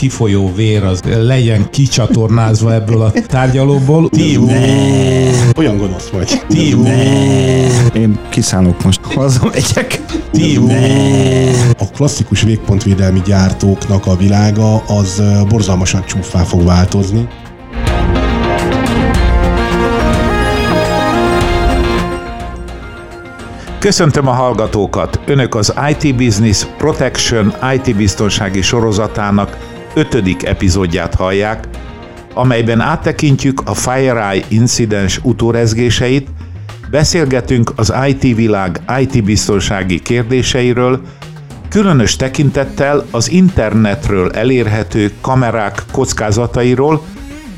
kifolyó vér az legyen kicsatornázva ebből a tárgyalóból. Timo! Olyan gonosz vagy. Timo! Én kiszállok most, hazamegyek. Timo! A klasszikus végpontvédelmi gyártóknak a világa az borzalmasan csúfá fog változni. Köszöntöm a hallgatókat! Önök az IT Business Protection IT biztonsági sorozatának ötödik epizódját hallják, amelyben áttekintjük a FireEye incidens utórezgéseit, beszélgetünk az IT világ IT biztonsági kérdéseiről, különös tekintettel az internetről elérhető kamerák kockázatairól,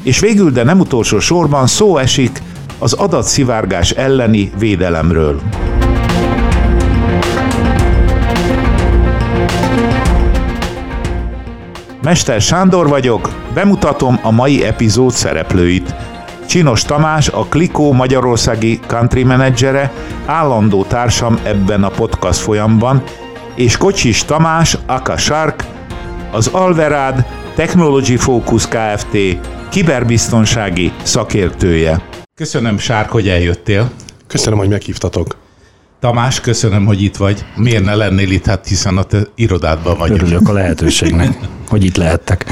és végül, de nem utolsó sorban szó esik az adatszivárgás elleni védelemről. Mester Sándor vagyok, bemutatom a mai epizód szereplőit. Csinos Tamás, a Klikó Magyarországi Country Managere, állandó társam ebben a podcast folyamban, és Kocsis Tamás, Aka Shark, az Alverád Technology Focus Kft. kiberbiztonsági szakértője. Köszönöm, Sárk, hogy eljöttél. Köszönöm, hogy meghívtatok. Tamás, köszönöm, hogy itt vagy. Miért ne lennél itt, hát hiszen a te irodádban vagyok. Örülök a lehetőségnek, hogy itt lehettek.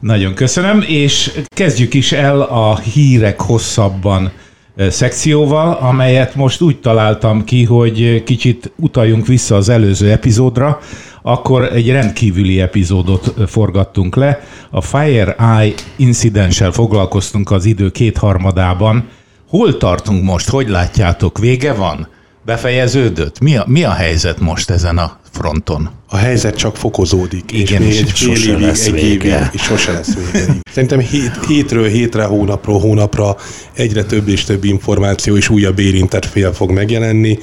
Nagyon köszönöm, és kezdjük is el a hírek hosszabban szekcióval, amelyet most úgy találtam ki, hogy kicsit utaljunk vissza az előző epizódra, akkor egy rendkívüli epizódot forgattunk le. A FireEye incidenssel foglalkoztunk az idő kétharmadában. Hol tartunk most? Hogy látjátok? Vége van? Befejeződött? Mi a, mi a helyzet most ezen a fronton? A helyzet csak fokozódik, Igen, és és egy fél évig, lesz egy évig, és sose lesz vége. Szerintem hét, hétről hétre, hónapról hónapra egyre több és több információ és újabb érintett fél fog megjelenni,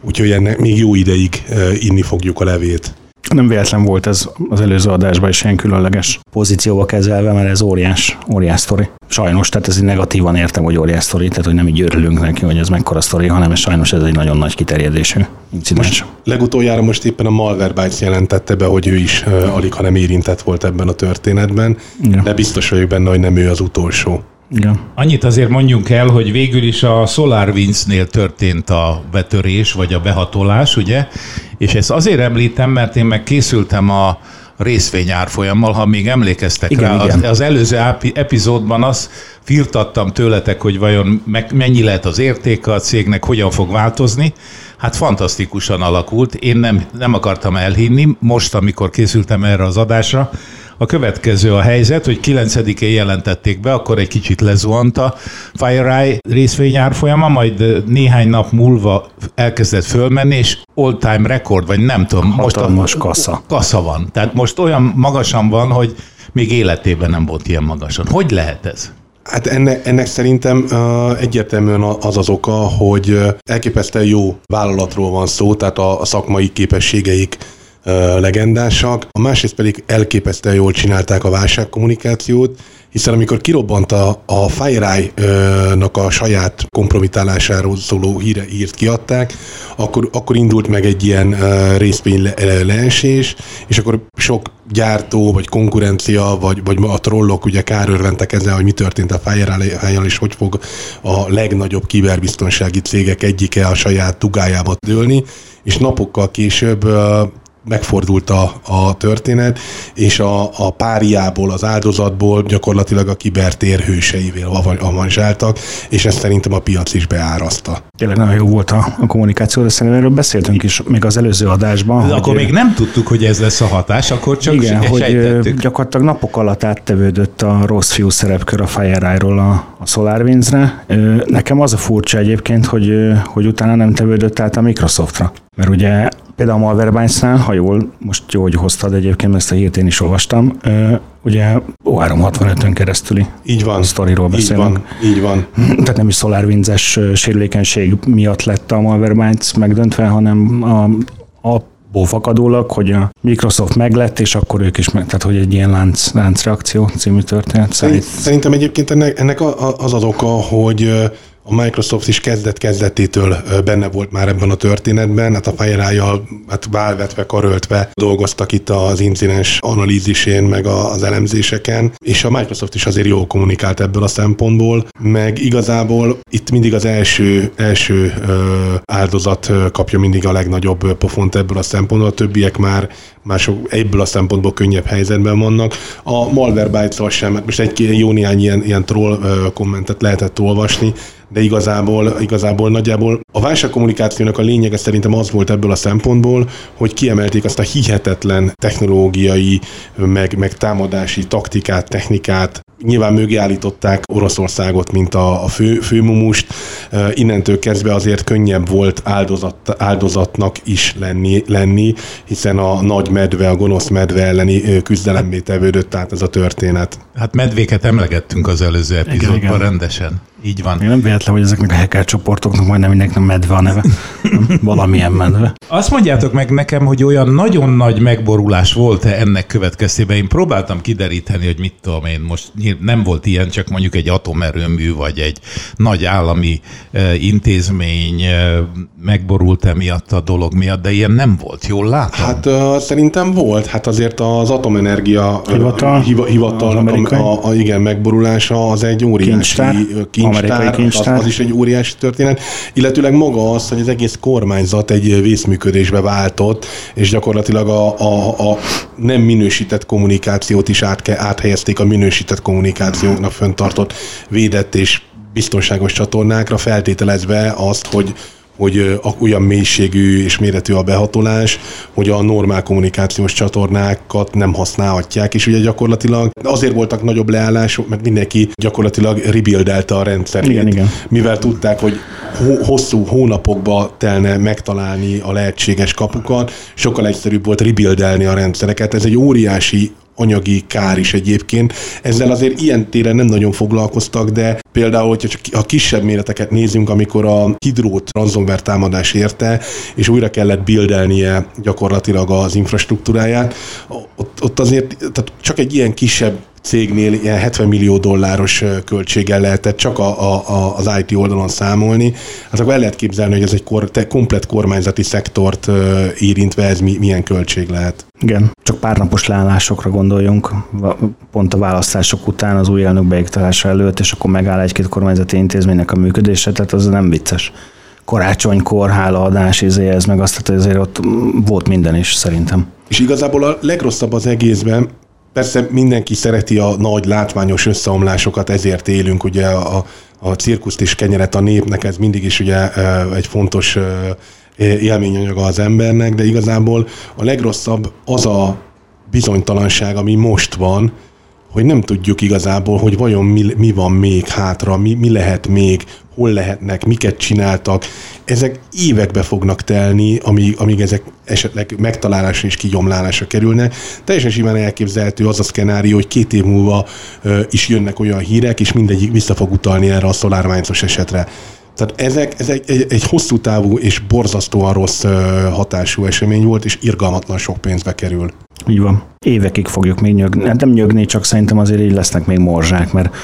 úgyhogy ennek még jó ideig eh, inni fogjuk a levét. Nem véletlen volt ez az előző adásban is ilyen különleges pozícióba kezelve, mert ez óriás, óriás sztori. Sajnos, tehát ez így negatívan értem, hogy óriás sztori, tehát hogy nem így örülünk neki, hogy ez mekkora sztori, hanem ez sajnos ez egy nagyon nagy kiterjedésű incidens. Legutoljára most éppen a Malwarebytes jelentette be, hogy ő is uh, alig, ha nem érintett volt ebben a történetben, Igen. de biztos vagyok benne, hogy nem ő az utolsó. Igen. Annyit azért mondjunk el, hogy végül is a SolarWinds-nél történt a betörés, vagy a behatolás, ugye? És ezt azért említem, mert én meg készültem a részvényárfolyammal, ha még emlékeztek Igen, rá. igen. Az, az előző epizódban azt firtattam tőletek, hogy vajon meg, mennyi lehet az értéke a cégnek, hogyan fog változni. Hát fantasztikusan alakult. Én nem, nem akartam elhinni. Most, amikor készültem erre az adásra, a következő a helyzet, hogy 9-én jelentették be, akkor egy kicsit lezuhant a FireEye részvényárfolyama, majd néhány nap múlva elkezdett fölmenni, és all-time record, vagy nem tudom. Hatalmas kassa. Kassa van. Tehát most olyan magasan van, hogy még életében nem volt ilyen magasan. Hogy lehet ez? Hát ennek, ennek szerintem uh, egyértelműen az az oka, hogy elképesztően jó vállalatról van szó, tehát a, a szakmai képességeik uh, legendásak. A másrészt pedig elképesztően jól csinálták a válságkommunikációt, hiszen amikor kirobbant a, a FireEye-nak a saját kompromitálásáról szóló híre, hírt kiadták, akkor, akkor indult meg egy ilyen uh, le, leesés, és akkor sok gyártó, vagy konkurencia, vagy, vagy a trollok ugye kárörventek ezzel, hogy mi történt a FireEye-jal, és hogy fog a legnagyobb kiberbiztonsági cégek egyike a saját tugájába dőlni, és napokkal később megfordult a, a történet, és a, a páriából, az áldozatból gyakorlatilag a kibertér hőseivel avan- avanzsáltak, és ezt szerintem a piac is beáraszta. Tényleg nagyon jó volt a, a kommunikáció, de szerintem erről beszéltünk is még az előző adásban. De hogy, akkor még nem tudtuk, hogy ez lesz a hatás, akkor csak igen, hogy sejtettük. gyakorlatilag napok alatt áttevődött a rossz fiú szerepkör a FireEye-ról a, a SolarWinds-re. Nekem az a furcsa egyébként, hogy, hogy utána nem tevődött át a Microsoftra. Mert ugye például a Malwarebytes-nál, ha jól, most jó, hogy hoztad egyébként, ezt a hírt én is olvastam, ugye O365-ön keresztüli Így van. sztoriról Így beszélünk. van, így van. Tehát nem is SolarWinds-es sérülékenység miatt lett a Malwarebytes megdöntve, hanem a, a fakadólag, hogy a Microsoft meglett, és akkor ők is meg, tehát hogy egy ilyen lánc, láncreakció című történet. Szerint, Szerint, szerintem egyébként ennek, ennek az az oka, hogy a Microsoft is kezdet-kezdetétől benne volt már ebben a történetben, hát a fire hát válvetve, karöltve dolgoztak itt az incidens analízisén, meg az elemzéseken, és a Microsoft is azért jól kommunikált ebből a szempontból, meg igazából itt mindig az első, első áldozat kapja mindig a legnagyobb pofont ebből a szempontból, a többiek már mások ebből a szempontból könnyebb helyzetben vannak. A Malwarebytes-szal sem, mert most egy jó néhány ilyen, ilyen troll kommentet lehetett olvasni, de igazából, igazából nagyjából a válságkommunikációnak a lényege szerintem az volt ebből a szempontból, hogy kiemelték azt a hihetetlen technológiai, meg, meg támadási taktikát, technikát, Nyilván mögé állították Oroszországot, mint a, a fő, főmumust. Innentől kezdve azért könnyebb volt áldozat, áldozatnak is lenni, lenni, hiszen a nagy medve, a gonosz medve elleni küzdelemmé tevődött át ez a történet. Hát medvéket emlegettünk az előző epizódban igen, igen. rendesen. Így van. Én nem véletlen, hogy ezeknek a hacker csoportoknak majdnem mindenkinek medve a neve. Valamilyen medve. Azt mondjátok meg nekem, hogy olyan nagyon nagy megborulás volt-e ennek következtében. Én próbáltam kideríteni, hogy mit tudom én, most nem volt ilyen, csak mondjuk egy atomerőmű, vagy egy nagy állami intézmény megborult emiatt a dolog miatt, de ilyen nem volt, jól látom? Hát uh, szerintem volt, hát azért az atomenergia hivatal, hivatal a, a, a, igen, megborulása az egy óriási kincstár, kincstár, kincstár. Az, az is egy óriási történet, illetőleg maga az, hogy az egész kormányzat egy vészműködésbe váltott, és gyakorlatilag a, a, a nem minősített kommunikációt is át, áthelyezték a minősített kommunikációknak föntartott védett és biztonságos csatornákra, feltételezve azt, hogy hogy olyan mélységű és méretű a behatolás, hogy a normál kommunikációs csatornákat nem használhatják, és ugye gyakorlatilag azért voltak nagyobb leállások, mert mindenki gyakorlatilag rebuildelte a rendszerét, igen, igen. mivel tudták, hogy hosszú hónapokba telne megtalálni a lehetséges kapukat, sokkal egyszerűbb volt rebuildelni a rendszereket. Ez egy óriási anyagi kár is egyébként. Ezzel azért ilyen téren nem nagyon foglalkoztak, de például, hogyha csak a kisebb méreteket nézünk, amikor a hidrót ransomware támadás érte, és újra kellett buildelnie gyakorlatilag az infrastruktúráját, ott, ott azért tehát csak egy ilyen kisebb cégnél ilyen 70 millió dolláros költséggel lehetett csak a, a, a, az IT oldalon számolni, hát akkor el lehet képzelni, hogy ez egy kor, te, komplet kormányzati szektort érintve ez mi, milyen költség lehet. Igen, csak pár napos leállásokra gondoljunk, pont a választások után az új elnök beiktatása előtt, és akkor megáll egy-két kormányzati intézménynek a működése, tehát az nem vicces karácsonykor, hálaadás, izé, ez meg azt, hogy azért ott volt minden is szerintem. És igazából a legrosszabb az egészben, Persze mindenki szereti a nagy látványos összeomlásokat, ezért élünk, ugye a, a cirkuszt és kenyeret a népnek, ez mindig is ugye egy fontos élményanyaga az embernek, de igazából a legrosszabb az a bizonytalanság, ami most van, hogy nem tudjuk igazából, hogy vajon mi, mi van még hátra, mi, mi lehet még, hol lehetnek, miket csináltak. Ezek évekbe fognak telni, amíg, amíg ezek esetleg megtalálásra és kigyomlálásra kerülnek. Teljesen simán elképzelhető az a szkenárió, hogy két év múlva ö, is jönnek olyan hírek, és mindegyik vissza fog utalni erre a SolarWinds-os esetre. Tehát ezek, ez egy, egy, egy hosszú távú és borzasztóan rossz hatású esemény volt, és irgalmatlan sok pénzbe kerül. Így van. Évekig fogjuk még nyögni. Hát nem nyögni, csak szerintem azért így lesznek még morzsák, mert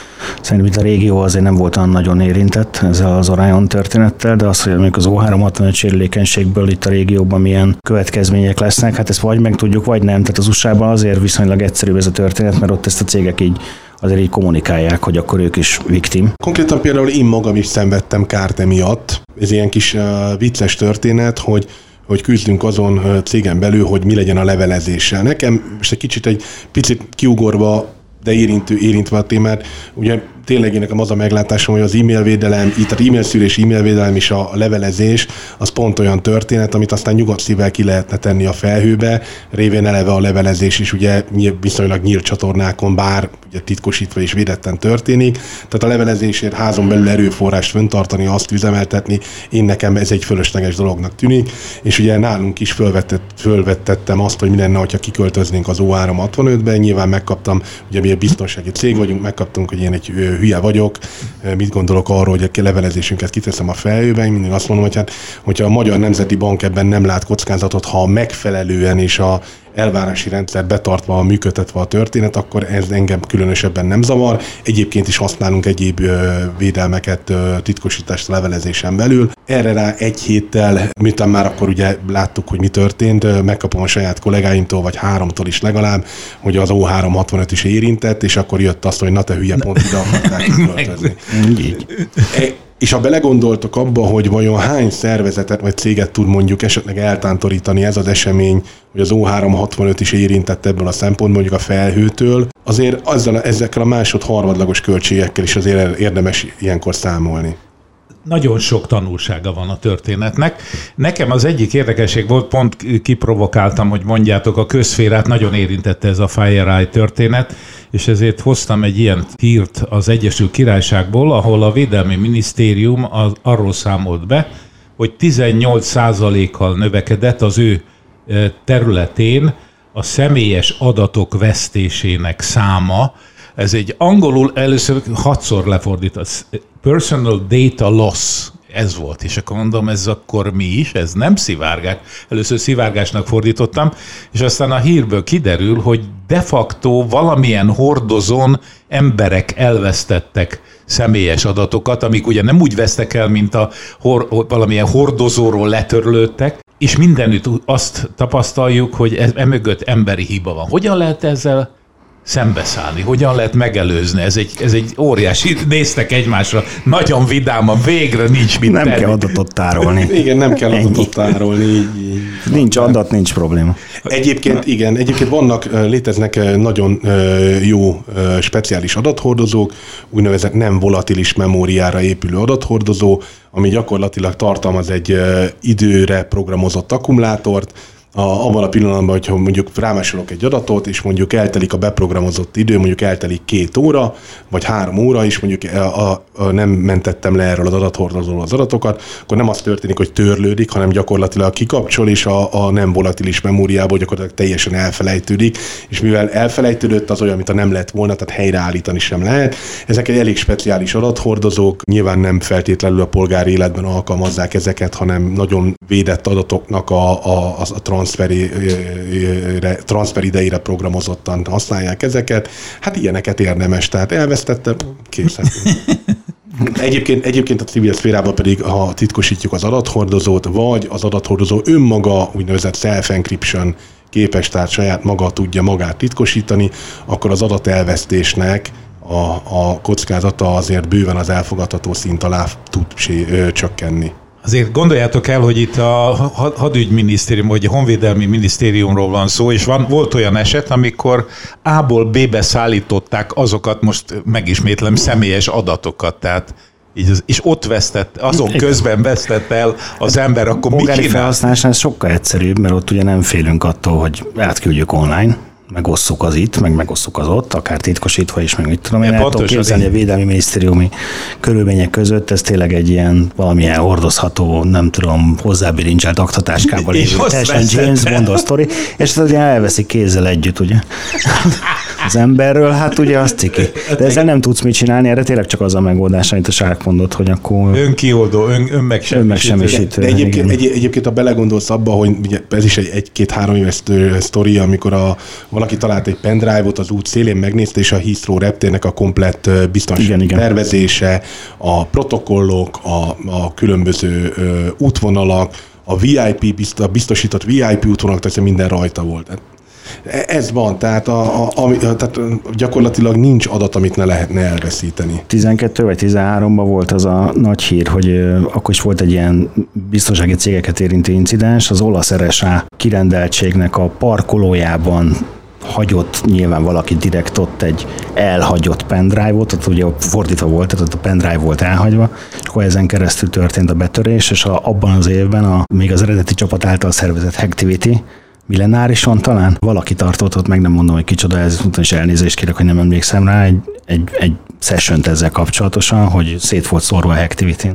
szerintem itt a régió azért nem volt olyan nagyon érintett ezzel az Orion történettel, de az, hogy mondjuk az O365 sérülékenységből itt a régióban milyen következmények lesznek, hát ezt vagy meg tudjuk, vagy nem. Tehát az USA-ban azért viszonylag egyszerűbb ez a történet, mert ott ezt a cégek így azért így kommunikálják, hogy akkor ők is viktim. Konkrétan például én magam is szenvedtem kárt emiatt. Ez ilyen kis uh, vicces történet, hogy hogy küzdünk azon cégen belül, hogy mi legyen a levelezéssel. Nekem most egy kicsit egy picit kiugorva de érintő, érintve a témát. Ugye tényleg én nekem az a meglátásom, hogy az e-mail védelem, itt az e-mail szűrés, e-mail védelem és a levelezés, az pont olyan történet, amit aztán nyugodt szívvel ki lehetne tenni a felhőbe, révén eleve a levelezés is ugye viszonylag nyílt csatornákon, bár ugye titkosítva és védetten történik. Tehát a levelezésért házon belül erőforrást föntartani, azt üzemeltetni, én nekem ez egy fölösleges dolognak tűnik, és ugye nálunk is fölvetett, fölvettettem azt, hogy mi lenne, ha kiköltöznénk az O365-be, nyilván megkaptam, ugye egy biztonsági cég vagyunk, megkaptunk, hogy én egy hülye vagyok, mit gondolok arról, hogy a levelezésünket kiteszem a fejőben, én mindig azt mondom, hogy hát, hogyha a Magyar Nemzeti Bank ebben nem lát kockázatot, ha megfelelően és a elvárási rendszer betartva, működtetve a történet, akkor ez engem különösebben nem zavar. Egyébként is használunk egyéb védelmeket titkosítást levelezésen belül. Erre rá egy héttel, miután már akkor ugye láttuk, hogy mi történt, megkapom a saját kollégáimtól, vagy háromtól is legalább, hogy az O365 is érintett, és akkor jött azt, hogy na te hülye, pont ide akarták. És ha belegondoltok abba, hogy vajon hány szervezetet vagy céget tud mondjuk esetleg eltántorítani ez az esemény, hogy az O365 is érintett ebből a szempontból, mondjuk a felhőtől, azért azzal, ezekkel a másod-harmadlagos költségekkel is azért érdemes ilyenkor számolni nagyon sok tanulsága van a történetnek. Nekem az egyik érdekesség volt, pont kiprovokáltam, hogy mondjátok, a közférát nagyon érintette ez a FireEye történet, és ezért hoztam egy ilyen hírt az Egyesült Királyságból, ahol a Védelmi Minisztérium az, arról számolt be, hogy 18%-kal növekedett az ő területén a személyes adatok vesztésének száma, ez egy angolul először hatszor lefordít, personal data loss, ez volt, és akkor mondom, ez akkor mi is, ez nem szivárgás. Először szivárgásnak fordítottam, és aztán a hírből kiderül, hogy de facto valamilyen hordozón emberek elvesztettek személyes adatokat, amik ugye nem úgy vesztek el, mint a hor, valamilyen hordozóról letörlődtek, és mindenütt azt tapasztaljuk, hogy ez, emögött emberi hiba van. Hogyan lehet ezzel szembeszállni, hogyan lehet megelőzni. Ez egy, ez egy óriási, néztek egymásra, nagyon vidáman, végre nincs mit Nem tenni. kell adatot tárolni. Igen, nem kell Ennyi. adatot tárolni. Így, így. Nincs adat, nincs probléma. Egyébként igen, egyébként vannak, léteznek nagyon jó speciális adathordozók, úgynevezett nem volatilis memóriára épülő adathordozó, ami gyakorlatilag tartalmaz egy időre programozott akkumulátort, a, abban a pillanatban, hogyha mondjuk rámásolok egy adatot, és mondjuk eltelik a beprogramozott idő, mondjuk eltelik két óra, vagy három óra, és mondjuk a, a, a nem mentettem le erről az adathordozóról az adatokat, akkor nem az történik, hogy törlődik, hanem gyakorlatilag kikapcsol, és a, a nem volatilis memóriából gyakorlatilag teljesen elfelejtődik, és mivel elfelejtődött, az olyan, mint a nem lett volna, tehát helyreállítani sem lehet. Ezek egy elég speciális adathordozók, nyilván nem feltétlenül a polgári életben alkalmazzák ezeket, hanem nagyon védett adatoknak a, a, a, a transferi, transfer idejére programozottan használják ezeket. Hát ilyeneket érdemes, tehát elvesztettem, készen. Egyébként, egyébként a civil szférában pedig, ha titkosítjuk az adathordozót, vagy az adathordozó önmaga úgynevezett self-encryption képes, tehát saját maga tudja magát titkosítani, akkor az adatelvesztésnek a, a kockázata azért bőven az elfogadható szint alá tud csökkenni. Azért gondoljátok el, hogy itt a hadügyminisztérium, vagy a honvédelmi minisztériumról van szó, és van, volt olyan eset, amikor A-ból B-be szállították azokat, most megismétlem, személyes adatokat, tehát így az, és ott vesztett, azon Igen. közben vesztett el az ember, akkor mi csinál? felhasználásán ez sokkal egyszerűbb, mert ott ugye nem félünk attól, hogy átküldjük online, megosszuk az itt, meg megosszuk az ott, akár titkosítva is, meg mit tudom én. El tudom képzelni a Védelmi Minisztériumi körülmények között, ez tényleg egy ilyen valamilyen hordozható, nem tudom, hozzábirincselt aktatáskából lévő teljesen James Bond sztori, és ez ugye elveszik kézzel együtt, ugye? az emberről, hát ugye az ciki. De ezzel nem tudsz mit csinálni, erre tényleg csak az a megoldás, amit a sárk mondott, hogy akkor... Önkioldó, ön, önmegsemmisítő. De egyébként, egy, egyébként, ha belegondolsz abba, hogy ugye ez is egy egy-két-három éves sztori, amikor a, valaki talált egy pendrive-ot az út szélén, megnézte, és a Heathrow reptérnek a komplett biztonsági igen, tervezése, a protokollok, a, a különböző ö, útvonalak, a VIP, a biztosított VIP útvonalak, tehát minden rajta volt. Ez van, tehát, a, a, a, tehát gyakorlatilag nincs adat, amit ne lehetne elveszíteni. 12 vagy 13-ban volt az a nagy hír, hogy akkor is volt egy ilyen biztonsági cégeket érintő incidens, az olasz RSA kirendeltségnek a parkolójában hagyott nyilván valaki direkt ott egy elhagyott pendrive-ot, ott ugye fordítva volt, tehát ott a pendrive volt elhagyva, és akkor ezen keresztül történt a betörés, és a, abban az évben a, még az eredeti csapat által szervezett Activity millenárison talán. Valaki tartott ott, meg nem mondom, hogy kicsoda ez, és elnézést kérek, hogy nem emlékszem rá, egy, egy, egy session ezzel kapcsolatosan, hogy szét volt szórva a activity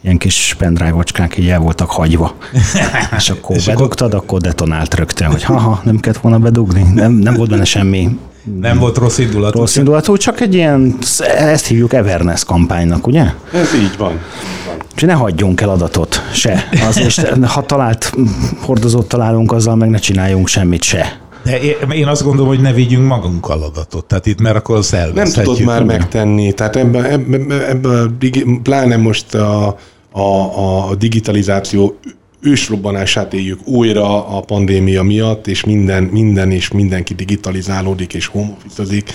Ilyen kis pendrive-ocskák így el voltak hagyva. és akkor és bedugtad, akkor detonált rögtön, hogy haha, nem kellett volna bedugni. Nem, nem volt benne semmi nem volt rossz indulatú. Rossz indulatú, csak egy ilyen, ezt hívjuk Everness kampánynak, ugye? Ez így van. És ne hagyjunk el adatot, se. Az, és ha talált hordozót találunk, azzal meg ne csináljunk semmit se. De én azt gondolom, hogy ne vigyünk magunkkal adatot. Tehát itt, mert akkor az Nem tudod már megtenni. Tehát ebben, ebben, ebben pláne most a, a, a digitalizáció ősrobbanását éljük újra a pandémia miatt, és minden, minden és mindenki digitalizálódik és home office-ozik.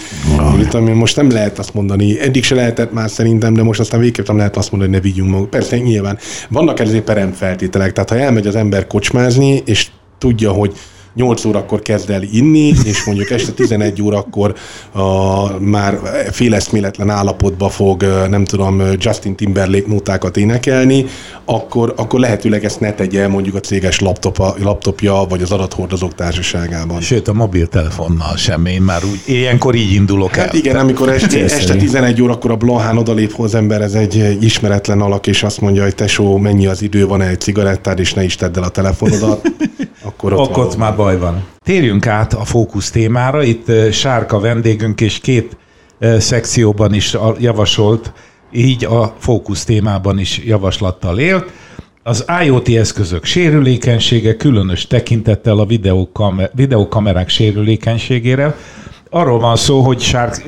Ami most nem lehet azt mondani, eddig se lehetett már szerintem, de most aztán végképp nem lehet azt mondani, hogy ne vigyünk magunk. Persze nyilván vannak ezért peremfeltételek, tehát ha elmegy az ember kocsmázni, és tudja, hogy 8 órakor kezd el inni, és mondjuk este 11 órakor uh, már féleszméletlen állapotba fog, uh, nem tudom, Justin Timberlake nótákat énekelni, akkor, akkor lehetőleg ezt ne tegye mondjuk a céges laptopa, laptopja, vagy az adathordozók társaságában. Sőt, a mobiltelefonnal sem, én már úgy, ilyenkor így indulok hát el. igen, amikor este, este 11 órakor a Blahán odalép az ember, ez egy ismeretlen alak, és azt mondja, hogy tesó, mennyi az idő, van egy cigarettád, és ne is tedd el a telefonodat, akkor ott, akkor ott már baj van. Térjünk át a fókusz témára. Itt Sárka vendégünk és két szekcióban is javasolt, így a fókusz témában is javaslattal élt. Az IoT eszközök sérülékenysége különös tekintettel a videokamer- videokamerák sérülékenységére, Arról van szó, hogy Sárk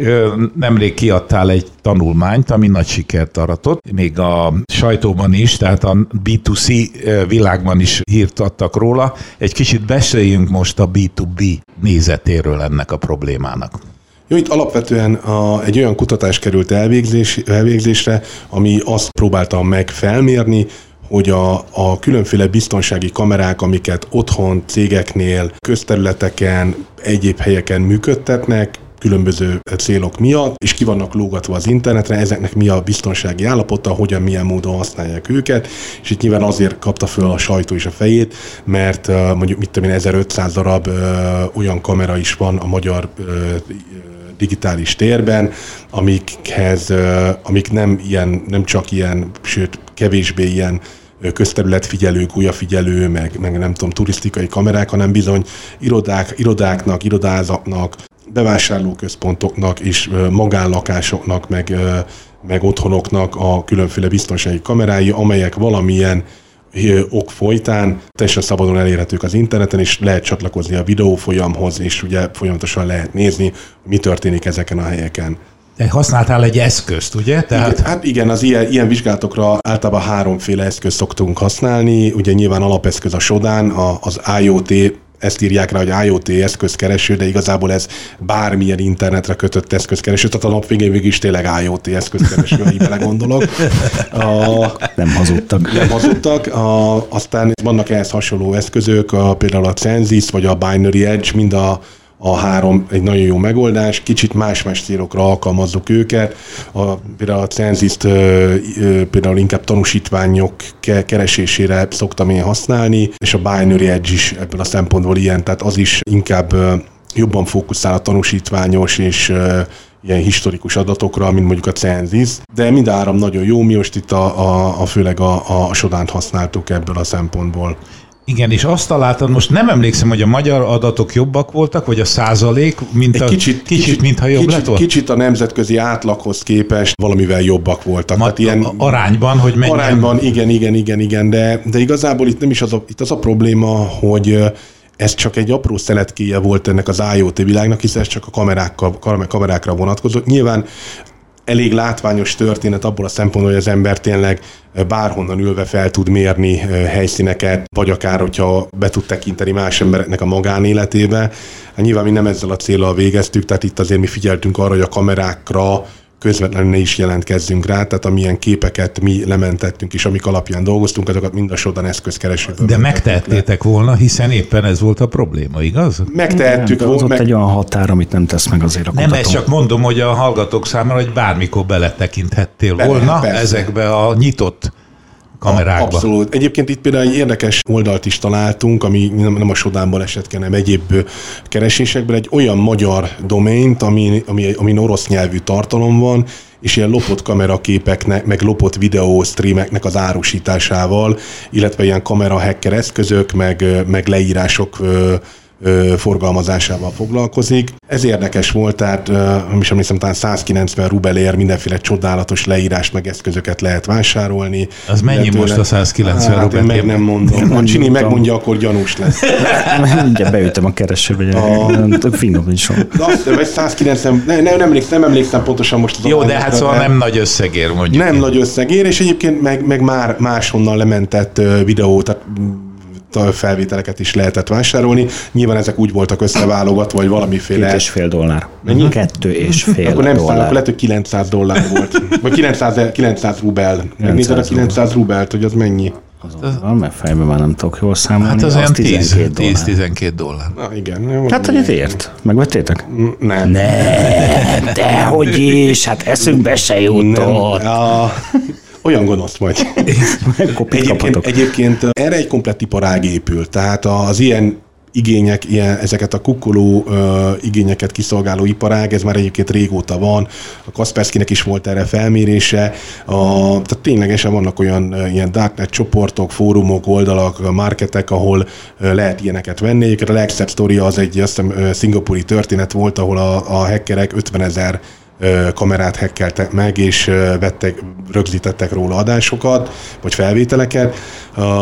nemrég kiadtál egy tanulmányt, ami nagy sikert aratott, még a sajtóban is, tehát a B2C világban is hírt adtak róla. Egy kicsit beszéljünk most a B2B nézetéről ennek a problémának. Jó, itt alapvetően a, egy olyan kutatás került elvégzés, elvégzésre, ami azt próbálta meg felmérni, hogy a, a különféle biztonsági kamerák, amiket otthon, cégeknél, közterületeken, egyéb helyeken működtetnek, különböző célok miatt, és ki vannak lógatva az internetre, ezeknek mi a biztonsági állapota, hogyan, milyen módon használják őket, és itt nyilván azért kapta föl a sajtó is a fejét, mert mondjuk mit tudom én, 1500 darab olyan kamera is van a magyar digitális térben, amikhez, amik nem, ilyen, nem csak ilyen, sőt kevésbé ilyen közterületfigyelő, gulyafigyelő, meg, meg nem tudom, turisztikai kamerák, hanem bizony irodák, irodáknak, irodázatnak, bevásárlóközpontoknak és magánlakásoknak, meg, meg otthonoknak a különféle biztonsági kamerái, amelyek valamilyen ok folytán teljesen szabadon elérhetők az interneten, és lehet csatlakozni a videófolyamhoz, és ugye folyamatosan lehet nézni, mi történik ezeken a helyeken. Te használtál egy eszközt, ugye? Tehát... Igen, hát igen, az ilyen, ilyen vizsgálatokra általában háromféle eszközt szoktunk használni. Ugye nyilván alapeszköz a Sodán, a, az IoT, ezt írják rá, hogy IoT eszközkereső, de igazából ez bármilyen internetre kötött eszközkereső, tehát a nap végén végig is tényleg IoT eszközkereső, ha így belegondolok. A, nem hazudtak. Nem hazudtak. A, aztán vannak ehhez hasonló eszközök, a, például a Censis vagy a Binary Edge, mind a a három egy nagyon jó megoldás, kicsit más-más célokra alkalmazzuk őket. A, például a cenziszt például inkább tanúsítványok keresésére szoktam én használni, és a Binary Edge is ebből a szempontból ilyen, tehát az is inkább jobban fókuszál a tanúsítványos és ilyen historikus adatokra, mint mondjuk a Censis, de mind áram nagyon jó, mi most itt a, a, a főleg a, a Sodánt használtuk ebből a szempontból. Igen, és azt találtad, most nem emlékszem, hogy a magyar adatok jobbak voltak, vagy a százalék, mint Egy a, kicsit, kicsit, kicsit mintha jobb kicsit, lett volna? Kicsit a nemzetközi átlaghoz képest valamivel jobbak voltak. Ma, Tehát ilyen, arányban, hogy mennyien... Arányban, igen, igen, igen, igen, de, de igazából itt nem is az a, itt az a probléma, hogy ez csak egy apró szeletkéje volt ennek az IoT világnak, hiszen ez csak a kamerákkal, kamerákra vonatkozott. Nyilván elég látványos történet abból a szempontból, hogy az ember tényleg bárhonnan ülve fel tud mérni helyszíneket, vagy akár, hogyha be tud tekinteni más embereknek a magánéletébe. Hát nyilván mi nem ezzel a célral végeztük, tehát itt azért mi figyeltünk arra, hogy a kamerákra közvetlenül ne is jelentkezzünk rá, tehát amilyen képeket mi lementettünk és amik alapján dolgoztunk, azokat mind a sodan eszközkeresőből. De megtehettétek le. volna, hiszen éppen ez volt a probléma, igaz? Megtehettük volna. Meg... egy olyan határ, amit nem tesz meg azért a Nem, ezt csak mondom, hogy a hallgatók számára, hogy bármikor beletekinthettél Bele, volna persze. ezekbe a nyitott kamerákba. Abszolút. Egyébként itt például egy érdekes oldalt is találtunk, ami nem a Sodánból esett hanem egyéb keresésekben, egy olyan magyar domaint, ami, ami, ami orosz nyelvű tartalom van, és ilyen lopott kameraképeknek, meg lopott videó streameknek az árusításával, illetve ilyen kamera hacker eszközök, meg, meg leírások forgalmazásával foglalkozik. Ez érdekes volt, tehát nem is emlékszem, talán 190 rubelért mindenféle csodálatos leírást meg eszközöket lehet vásárolni. Az mennyi Illetőle, most a 190 hát, rubel? meg nem mondom. Ha Csini megmondja, akkor gyanús lesz. Mindjárt beütöm a keresőbe, a finom is van. De, de 190, ne, nem, nem, emlékszem, nem emlékszem pontosan most az Jó, de hát szóval nem nagy összegér mondjuk. Nem nagy összegér, és egyébként meg, meg már máshonnan lementett videó, tehát felvételeket is lehetett vásárolni. Nyilván ezek úgy voltak összeválogatva, vagy valamiféle... Két és fél dollár. Mennyi? Kettő és fél akkor nem dollár. Szám, akkor lehet, hogy 900 dollár volt. Vagy 900, 900 rubel. Megnézed a 900 rubelt, hogy az mennyi? Az, az, mert fejben már nem tudok jól számolni. Hát az, az olyan 10-12 dollár. Na igen. Hát, hogy ez ért? Megvettétek? Nem. Nem, dehogy is, hát eszünkbe se jutott. Nem. A, olyan gonosz vagy. egyébként, egyébként erre egy komplett iparág épül, tehát az ilyen igények, ilyen, ezeket a kukkoló uh, igényeket kiszolgáló iparág, ez már egyébként régóta van. A Kasperskynek is volt erre felmérése. A, tehát ténylegesen vannak olyan ilyen darknet csoportok, fórumok, oldalak, marketek, ahol uh, lehet ilyeneket venni. Egyébként a legszebb sztoria az egy azt hiszem, szingapúri történet volt, ahol a, a hackerek 50 ezer kamerát hekkeltek meg, és vettek, rögzítettek róla adásokat, vagy felvételeket.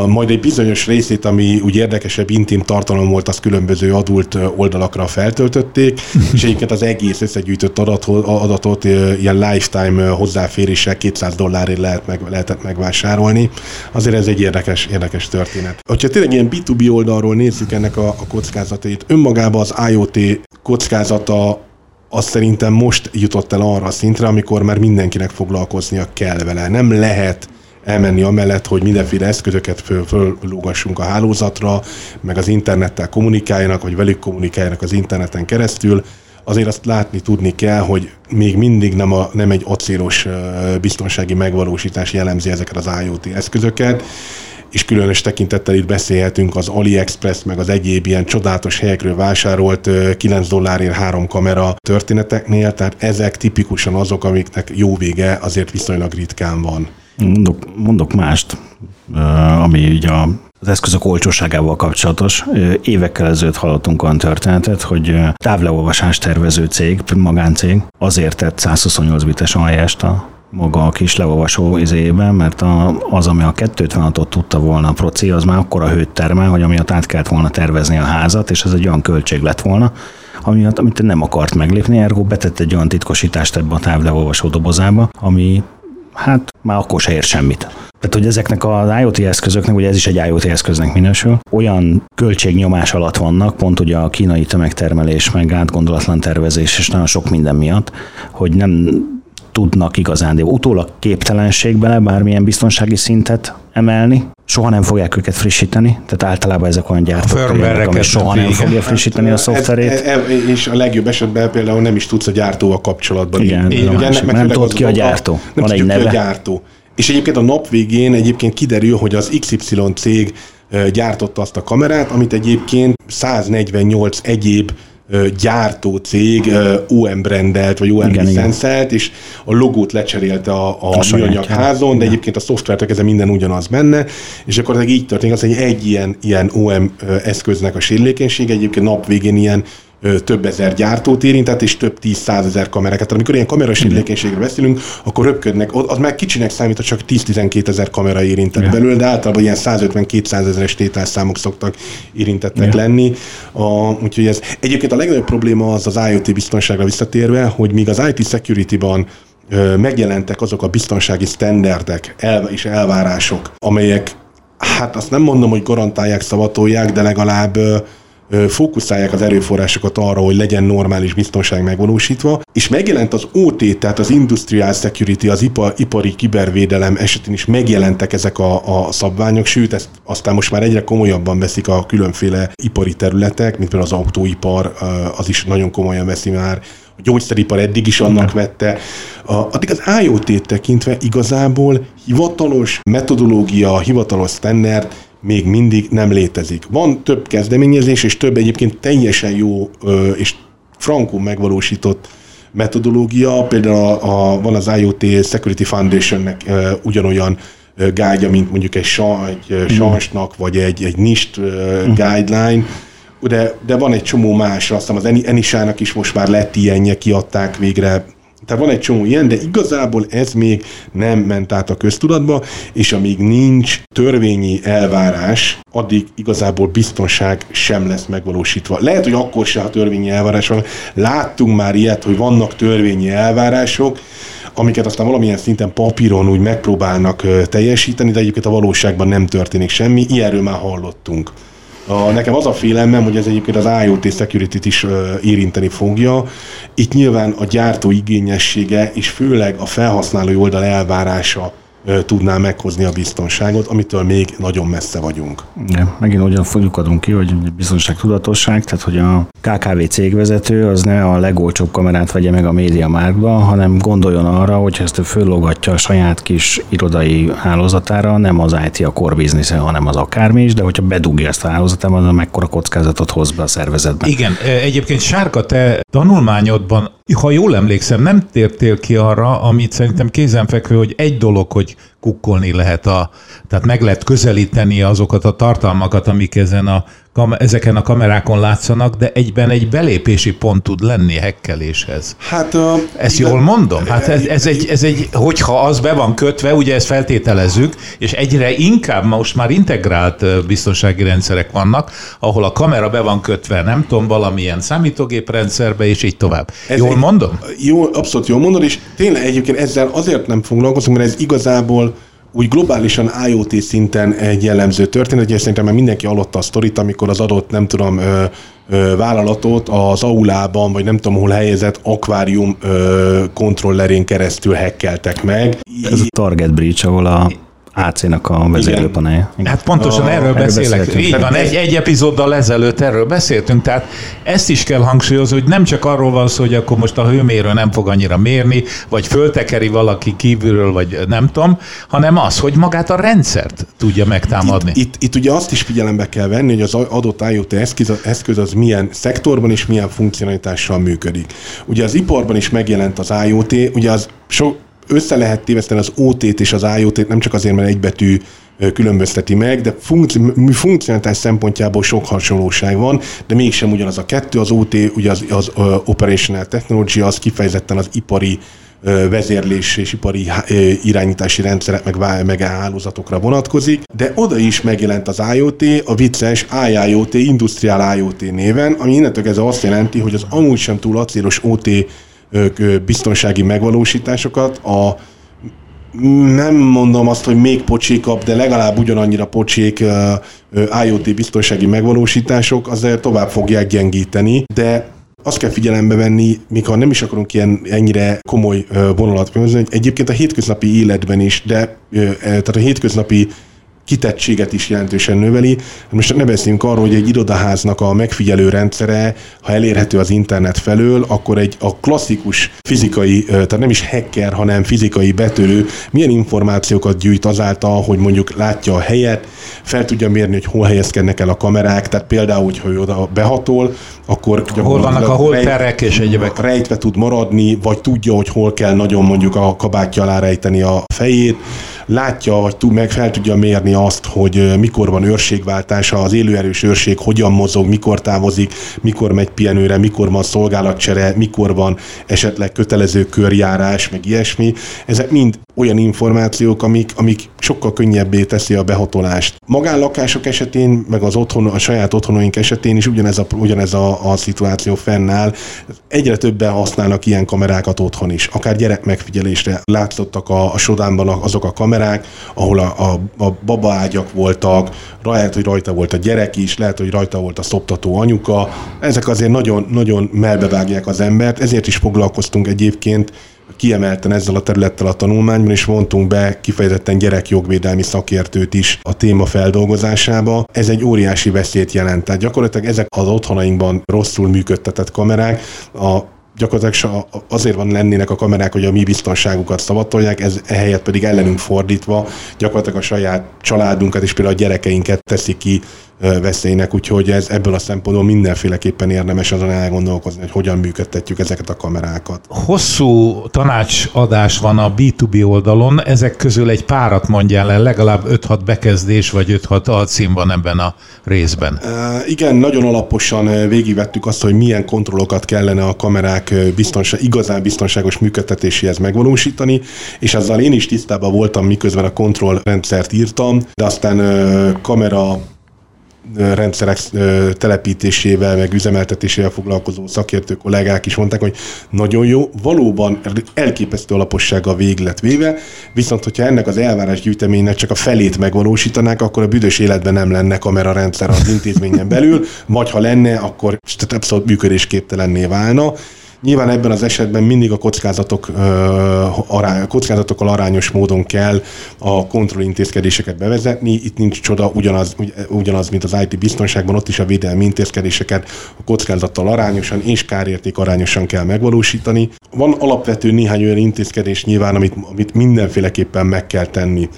Majd egy bizonyos részét, ami úgy érdekesebb, intim tartalom volt, az különböző adult oldalakra feltöltötték, és egyébként az egész összegyűjtött adatot, adatot ilyen lifetime hozzáféréssel 200 dollárért lehet meg, lehetett megvásárolni. Azért ez egy érdekes, érdekes történet. Ha tényleg ilyen B2B oldalról nézzük ennek a, a kockázatait, önmagában az IoT kockázata az szerintem most jutott el arra a szintre, amikor már mindenkinek foglalkoznia kell vele. Nem lehet elmenni amellett, hogy mindenféle eszközöket föl, föllúgassunk a hálózatra, meg az internettel kommunikáljanak, vagy velük kommunikáljanak az interneten keresztül. Azért azt látni tudni kell, hogy még mindig nem, a, nem egy acélos biztonsági megvalósítás jellemzi ezeket az IoT eszközöket, és különös tekintettel itt beszélhetünk az AliExpress, meg az egyéb ilyen csodálatos helyekről vásárolt 9 dollárért három kamera történeteknél, tehát ezek tipikusan azok, amiknek jó vége azért viszonylag ritkán van. Mondok, mondok mást, ami ugye a az eszközök olcsóságával kapcsolatos. Évekkel ezelőtt hallottunk olyan történetet, hogy távleolvasás tervező cég, magáncég azért tett 128 bites ajánlást a maga a kis leolvasó izében, mert a, az, ami a 256-ot tudta volna a proci, az már akkora hőt termel, hogy amiatt át kellett volna tervezni a házat, és ez egy olyan költség lett volna, amiatt, amit nem akart meglépni, ergo betett egy olyan titkosítást ebbe a távleolvasó dobozába, ami hát már akkor se ér semmit. Tehát, hogy ezeknek az IoT eszközöknek, ugye ez is egy IoT eszköznek minősül, olyan költségnyomás alatt vannak, pont ugye a kínai tömegtermelés, meg átgondolatlan tervezés, és nagyon sok minden miatt, hogy nem tudnak igazán, de utólag képtelenség bele bármilyen biztonsági szintet emelni, soha nem fogják őket frissíteni, tehát általában ezek olyan gyártók, ami soha nem fogja frissíteni a szoftverét. Ez, ez, és a legjobb esetben például nem is tudsz a gyártóval kapcsolatban. Igen, így, ugye, ennek nem tudod ki a gyártó. Nem Van egy neve. Ki a gyártó. És egyébként a nap végén egyébként kiderül, hogy az XY cég gyártotta azt a kamerát, amit egyébként 148 egyéb gyártó cég OM brandelt, vagy OM licenszelt, és a logót lecserélte a, a, a műanyag házon, de egyébként a szoftvertek ez minden ugyanaz benne, és akkor így történik az, hogy egy ilyen, ilyen OM eszköznek a sérülékenység egyébként nap végén ilyen több ezer gyártót érintett, és több tíz százezer kamerát. Tehát amikor ilyen kamerasérülékenységről beszélünk, akkor röpködnek, az már kicsinek számít, hogy csak 10-12 ezer kamera érintett Igen. belőle, de általában ilyen 150-200 ezeres tételszámok szoktak érintettek Igen. lenni. A, úgyhogy ez egyébként a legnagyobb probléma az az IoT biztonságra visszatérve, hogy míg az IT security-ban megjelentek azok a biztonsági sztenderdek el, és elvárások, amelyek hát azt nem mondom, hogy garantálják, szavatolják, de legalább fókuszálják az erőforrásokat arra, hogy legyen normális biztonság megvalósítva, és megjelent az OT, tehát az Industrial Security, az ipar, ipari kibervédelem esetén is megjelentek ezek a, a szabványok, sőt, ezt aztán most már egyre komolyabban veszik a különféle ipari területek, mint például az autóipar, az is nagyon komolyan veszi már, a gyógyszeripar eddig is annak vette. A, addig az IoT-t tekintve igazából hivatalos metodológia, hivatalos standard még mindig nem létezik. Van több kezdeményezés, és több egyébként teljesen jó és frankó megvalósított metodológia, például a, a, van az IoT Security Foundationnek e, ugyanolyan guide mint mondjuk egy, sa, egy sansnak, vagy egy, egy NIST uh, guideline, de, de van egy csomó más, aztán az Enisának is most már lett ilyenje, kiadták végre tehát van egy csomó ilyen, de igazából ez még nem ment át a köztudatba, és amíg nincs törvényi elvárás, addig igazából biztonság sem lesz megvalósítva. Lehet, hogy akkor se a törvényi elvárás van. Láttunk már ilyet, hogy vannak törvényi elvárások, amiket aztán valamilyen szinten papíron úgy megpróbálnak teljesíteni, de egyébként a valóságban nem történik semmi. Ilyenről már hallottunk. A, nekem az a félelmem, hogy ez egyébként az IoT security-t is ö, érinteni fogja. Itt nyilván a gyártó igényessége és főleg a felhasználói oldal elvárása tudná meghozni a biztonságot, amitől még nagyon messze vagyunk. Igen, megint ugyan fogjuk adunk ki, hogy biztonság tudatosság, tehát hogy a KKV cégvezető az ne a legolcsóbb kamerát vegye meg a média márkba, hanem gondoljon arra, hogy ezt ő föllogatja a saját kis irodai hálózatára, nem az IT a core business hanem az akármi is, de hogyha bedugja ezt a hálózatába, az mekkora kockázatot hoz be a szervezetbe. Igen, egyébként Sárka, te tanulmányodban, ha jól emlékszem, nem tértél ki arra, amit szerintem kézenfekvő, hogy egy dolog, hogy kukkolni lehet, a, tehát meg lehet közelíteni azokat a tartalmakat, amik ezen a, ezeken a kamerákon látszanak, de egyben egy belépési pont tud lenni hekkeléshez. Hát, uh, ezt jól mondom? Hát ez, ez, egy, ez egy, hogyha az be van kötve, ugye ezt feltételezzük, és egyre inkább most már integrált biztonsági rendszerek vannak, ahol a kamera be van kötve, nem tudom, valamilyen számítógéprendszerbe, és így tovább. Ez jól egy, mondom? Jó, abszolút jól mondod, és tényleg egyébként ezzel azért nem foglalkozunk, mert ez igazából úgy globálisan IoT szinten egy jellemző történet, hogy szerintem már mindenki alatta a sztorit, amikor az adott, nem tudom, ö, ö, vállalatot az aulában, vagy nem tudom hol helyezett akvárium ö, kontrollerén keresztül hekkeltek meg. Ez a Target Breach, ahol a AC-nak a vezérlőpanelje. Hát pontosan a, erről, erről beszélek. Beszéltünk. Így van, egy, egy epizóddal ezelőtt erről beszéltünk, tehát ezt is kell hangsúlyozni, hogy nem csak arról van szó, hogy akkor most a hőmérő nem fog annyira mérni, vagy föltekeri valaki kívülről, vagy nem tudom, hanem az, hogy magát a rendszert tudja megtámadni. Itt, itt, itt ugye azt is figyelembe kell venni, hogy az adott IoT eszköz, eszköz az milyen szektorban és milyen funkcionalitással működik. Ugye az iparban is megjelent az IoT, ugye az sok össze lehet téveszteni az OT-t és az IoT-t, nem csak azért, mert egybetű különbözteti meg, de funkci- funkcionalitás szempontjából sok hasonlóság van, de mégsem ugyanaz a kettő. Az OT, ugye az, az Operational Technology, az kifejezetten az ipari vezérlés és ipari irányítási rendszerek meg, meg hálózatokra vonatkozik, de oda is megjelent az IoT, a vicces IIoT, Industrial IoT néven, ami innentől ez azt jelenti, hogy az amúgy sem túl acélos OT biztonsági megvalósításokat, a nem mondom azt, hogy még pocsékabb, de legalább ugyanannyira pocsék IoT biztonsági megvalósítások azért tovább fogják gyengíteni, de azt kell figyelembe venni, még ha nem is akarunk ilyen ennyire komoly vonalat hogy egyébként a hétköznapi életben is, de tehát a hétköznapi kitettséget is jelentősen növeli. Most ne beszéljünk arról, hogy egy irodaháznak a megfigyelő rendszere, ha elérhető az internet felől, akkor egy a klasszikus fizikai, tehát nem is hacker, hanem fizikai betörő milyen információkat gyűjt azáltal, hogy mondjuk látja a helyet, fel tudja mérni, hogy hol helyezkednek el a kamerák, tehát például, hogyha ő oda behatol, akkor hol vannak a holterek és egyebek. Rejtve tud maradni, vagy tudja, hogy hol kell nagyon mondjuk a kabátja alá rejteni a fejét, látja, vagy tud, meg fel tudja mérni azt, hogy mikor van őrségváltása, az élőerős őrség hogyan mozog, mikor távozik, mikor megy pihenőre, mikor van szolgálatcsere, mikor van esetleg kötelező körjárás, meg ilyesmi. Ezek mind olyan információk, amik, amik sokkal könnyebbé teszi a behatolást. Magánlakások esetén, meg az otthon, a saját otthonaink esetén is ugyanez a, ugyanez a, a szituáció fennáll. Egyre többen használnak ilyen kamerákat otthon is, akár gyerek megfigyelésre. Látszottak a, a Sodánban azok a kamerák, ahol a, a, a babaágyak voltak, lehet, hogy rajta volt a gyerek is, lehet, hogy rajta volt a szoptató anyuka. Ezek azért nagyon, nagyon melbevágják az embert, ezért is foglalkoztunk egyébként kiemelten ezzel a területtel a tanulmányban, és vontunk be kifejezetten gyerekjogvédelmi szakértőt is a téma feldolgozásába. Ez egy óriási veszélyt jelent. Tehát gyakorlatilag ezek az otthonainkban rosszul működtetett kamerák a gyakorlatilag azért van lennének a kamerák, hogy a mi biztonságukat szavatolják, ez ehelyett pedig ellenünk fordítva, gyakorlatilag a saját családunkat és például a gyerekeinket teszi ki veszélynek, úgyhogy ez ebből a szempontból mindenféleképpen érdemes azon elgondolkozni, hogy hogyan működtetjük ezeket a kamerákat. Hosszú tanácsadás van a B2B oldalon, ezek közül egy párat mondjál el, legalább 5-6 bekezdés vagy 5-6 alcím van ebben a részben. Igen, nagyon alaposan végigvettük azt, hogy milyen kontrollokat kellene a kamerák biztonság, igazán biztonságos működtetéséhez megvalósítani, és azzal én is tisztában voltam, miközben a kontrollrendszert írtam, de aztán kamera rendszerek telepítésével, meg üzemeltetésével foglalkozó szakértő kollégák is mondták, hogy nagyon jó, valóban elképesztő alapossága végig lett véve, viszont hogyha ennek az elvárás gyűjteménynek csak a felét megvalósítanák, akkor a büdös életben nem lenne kamerarendszer az intézményen belül, vagy ha lenne, akkor abszolút működésképtelenné válna. Nyilván ebben az esetben mindig a kockázatok, arány, kockázatokkal arányos módon kell a kontrollintézkedéseket bevezetni. Itt nincs csoda, ugyanaz, ugyanaz, mint az IT biztonságban, ott is a védelmi intézkedéseket a kockázattal arányosan és kárérték arányosan kell megvalósítani. Van alapvető néhány olyan intézkedés nyilván, amit, amit mindenféleképpen meg kell tenni.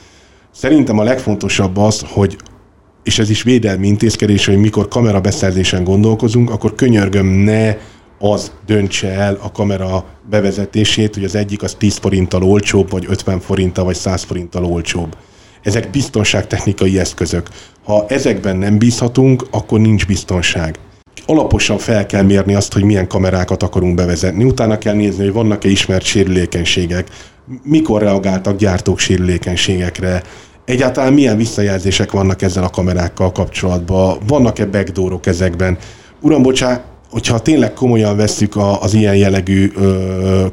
Szerintem a legfontosabb az, hogy és ez is védelmi intézkedés, hogy mikor kamera beszerzésen gondolkozunk, akkor könyörgöm ne az döntse el a kamera bevezetését, hogy az egyik az 10 forinttal olcsóbb, vagy 50 forinttal, vagy 100 forinttal olcsóbb. Ezek biztonságtechnikai eszközök. Ha ezekben nem bízhatunk, akkor nincs biztonság. Alaposan fel kell mérni azt, hogy milyen kamerákat akarunk bevezetni. Utána kell nézni, hogy vannak-e ismert sérülékenységek, mikor reagáltak gyártók sérülékenységekre, egyáltalán milyen visszajelzések vannak ezzel a kamerákkal kapcsolatban, vannak-e backdoorok ezekben. Uram, bocsá, hogyha tényleg komolyan vesszük az ilyen jellegű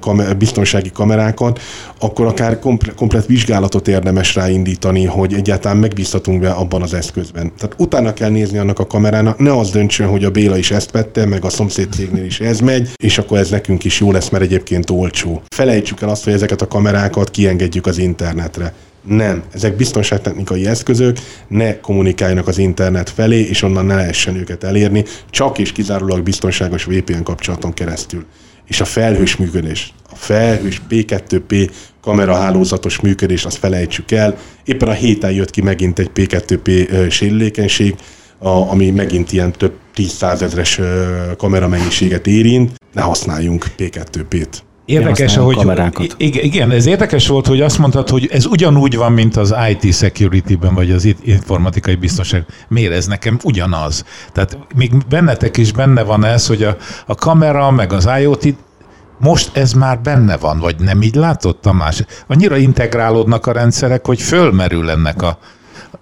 kamer, biztonsági kamerákat, akkor akár komple, komplet vizsgálatot érdemes ráindítani, hogy egyáltalán megbízhatunk be abban az eszközben. Tehát utána kell nézni annak a kamerának, ne az döntsön, hogy a Béla is ezt vette, meg a szomszéd cégnél is ez megy, és akkor ez nekünk is jó lesz, mert egyébként olcsó. Felejtsük el azt, hogy ezeket a kamerákat kiengedjük az internetre. Nem, ezek biztonságtechnikai eszközök, ne kommunikáljanak az internet felé, és onnan ne lehessen őket elérni, csak és kizárólag biztonságos VPN kapcsolaton keresztül. És a felhős működés, a felhős P2P kamerahálózatos működés, azt felejtsük el. Éppen a héten jött ki megint egy P2P sérülékenység, ami megint ilyen több tízszázezres kameramennyiséget érint. Ne használjunk P2P-t. Érdekes, hogy kamerákat. Igen, ez érdekes volt, hogy azt mondtad, hogy ez ugyanúgy van, mint az IT security-ben, vagy az informatikai biztonság. Miért ez nekem ugyanaz? Tehát még bennetek is benne van ez, hogy a, a kamera, meg az IoT, most ez már benne van, vagy nem így látod, Tamás? Annyira integrálódnak a rendszerek, hogy fölmerül ennek a,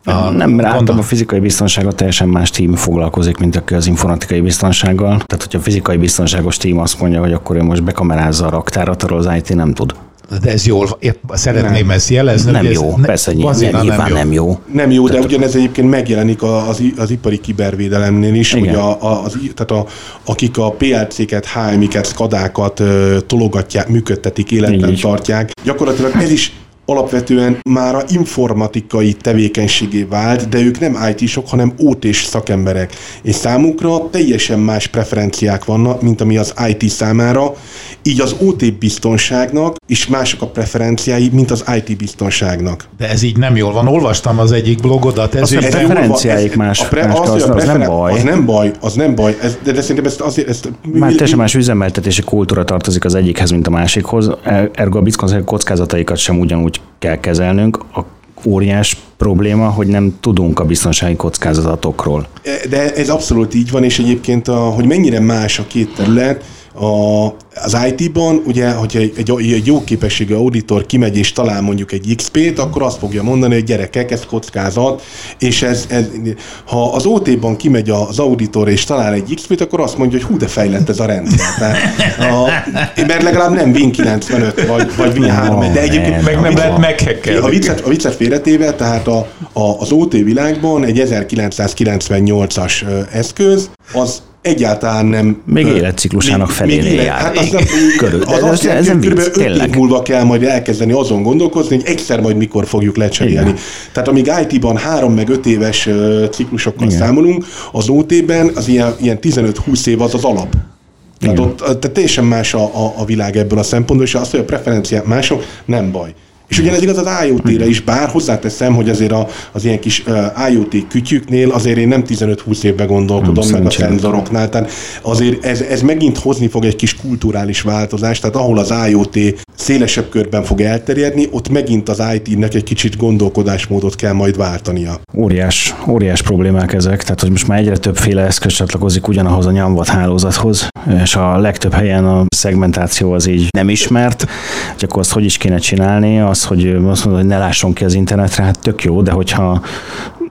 a, nem, látom a fizikai biztonsággal teljesen más tím foglalkozik, mint aki az informatikai biztonsággal. Tehát, hogyha a fizikai biztonságos tím azt mondja, hogy akkor ő most bekamerázza a raktárat, arról az IT nem tud. De ez jól, szeretném nem. ezt jelezni. Nem jó, ez persze nyilván, nyilván nem, jó. nem jó. Nem jó, de ugyanez egyébként megjelenik az, az ipari kibervédelemnél is, Igen. hogy a, a, az, tehát a, akik a PLC-ket, HMI-ket, SCADA-kat tologatják, működtetik, életben tartják, gyakorlatilag ez is alapvetően már a informatikai tevékenységé vált, de ők nem IT-sok, hanem OT-s szakemberek. És számukra teljesen más preferenciák vannak, mint ami az IT számára, így az OT biztonságnak is mások a preferenciái, mint az IT biztonságnak. De ez így nem jól van. Olvastam az egyik blogodat. Ez, az, a preferenciáik más, a pre, az, az, az, az, nem baj. Az nem baj, az nem baj. Ez, de, de szerintem ezt azért... Ezt, Már teljesen más üzemeltetési kultúra tartozik az egyikhez, mint a másikhoz. Ergo a biztonsági kockázataikat sem ugyanúgy kell kezelnünk. A óriás probléma, hogy nem tudunk a biztonsági kockázatokról. De ez abszolút így van, és egyébként, a, hogy mennyire más a két terület, a, az IT-ban, ugye, hogyha egy, egy, egy jó képességű auditor kimegy és talál mondjuk egy XP-t, akkor azt fogja mondani, hogy gyerekek, ez kockázat, és ez, ez ha az OT-ban kimegy az auditor és talál egy XP-t, akkor azt mondja, hogy hú, de fejlett ez a rendszer. Tehát, a, mert legalább nem Win 95 vagy, vagy Win 3, de egyébként meg nem lehet meghekkelni. A viccet, a viccet félretéve, tehát a, a, az OT világban egy 1998-as eszköz, az egyáltalán nem... Még életciklusának felé jár. Hát az nem, Körül. Az, az azt jelenti, hogy kb. 5 év múlva kell majd elkezdeni azon gondolkozni, hogy egyszer majd mikor fogjuk lecserélni. Igen. Tehát amíg IT-ban 3 meg 5 éves ciklusokkal Igen. számolunk, az OT-ben az ilyen, ilyen 15-20 év az az alap. Tehát, ott, tehát teljesen más a, a, a világ ebből a szempontból, és az, hogy a preferenciák mások, nem baj. És ugyanez igaz az IoT-re is, bár hozzáteszem, hogy azért a, az ilyen kis uh, IoT kütyüknél azért én nem 15-20 évbe gondolkodom, meg a szenzoroknál, tehát azért ez, ez megint hozni fog egy kis kulturális változást, tehát ahol az IoT szélesebb körben fog elterjedni, ott megint az IT-nek egy kicsit gondolkodásmódot kell majd váltania. Óriás, óriás problémák ezek, tehát hogy most már egyre többféle eszköz csatlakozik ugyanahoz a nyomvat hálózathoz, és a legtöbb helyen a szegmentáció az így nem ismert, hogy akkor azt hogy is kéne csinálni, az, hogy azt mondod, hogy ne lásson ki az internetre, hát tök jó, de hogyha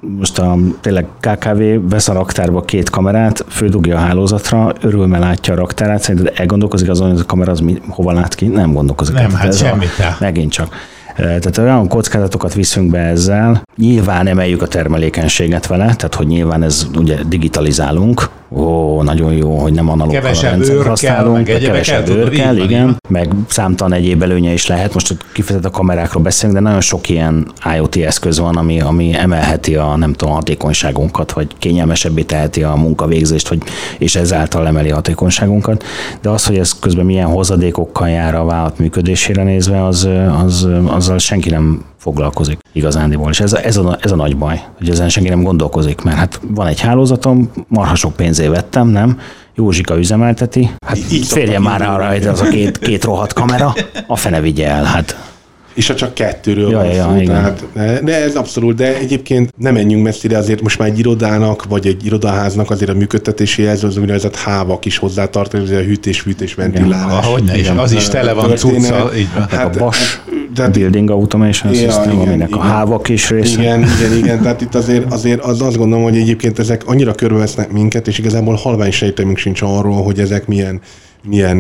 most a tényleg KKV vesz a raktárba két kamerát, fődugja a hálózatra, örülme látja a raktárát, szerinted elgondolkozik azon, hogy a kamera az mi, hova lát ki? Nem gondolkozik. Nem, hát semmit. Megint csak. Tehát olyan kockázatokat viszünk be ezzel, nyilván emeljük a termelékenységet vele, tehát hogy nyilván ez ugye digitalizálunk, ó, nagyon jó, hogy nem analóg őr használunk, kell, meg kevesebb őr kell, igen, van. meg számtalan egyéb előnye is lehet, most kifejezetten a kamerákról beszélünk, de nagyon sok ilyen IoT eszköz van, ami, ami emelheti a nem tudom, hatékonyságunkat, vagy kényelmesebbé teheti a munkavégzést, vagy, és ezáltal emeli a hatékonyságunkat, de az, hogy ez közben milyen hozadékokkal jár a vállalat működésére nézve, az, az, azzal senki nem foglalkozik igazándiból. És ez, ez, a, ez a nagy baj, hogy ezen senki nem gondolkozik, mert hát van egy hálózatom, marha sok pénzé vettem, nem? Józsika üzemelteti, hát így férjen már arra, hogy az a két, két rohadt kamera, a fene vigye el, hát és ha csak kettőről ja, van ja, szó, tehát, de ez abszolút, de egyébként nem menjünk messzire, azért most már egy irodának, vagy egy irodaháznak azért a működtetéséhez az úgynevezett hávak is hozzátartozik, a hűtés, fűtés, ventilálás. Ahogy ne is, az is tele van cucca. Hát, a BAS, de, Building Automation ja, System, igen, aminek igen. a hávak is része. Igen, igen, igen, tehát itt azért, azért az azt gondolom, hogy egyébként ezek annyira körbevesznek minket, és igazából halvány sejtemünk sincs arról, hogy ezek milyen milyen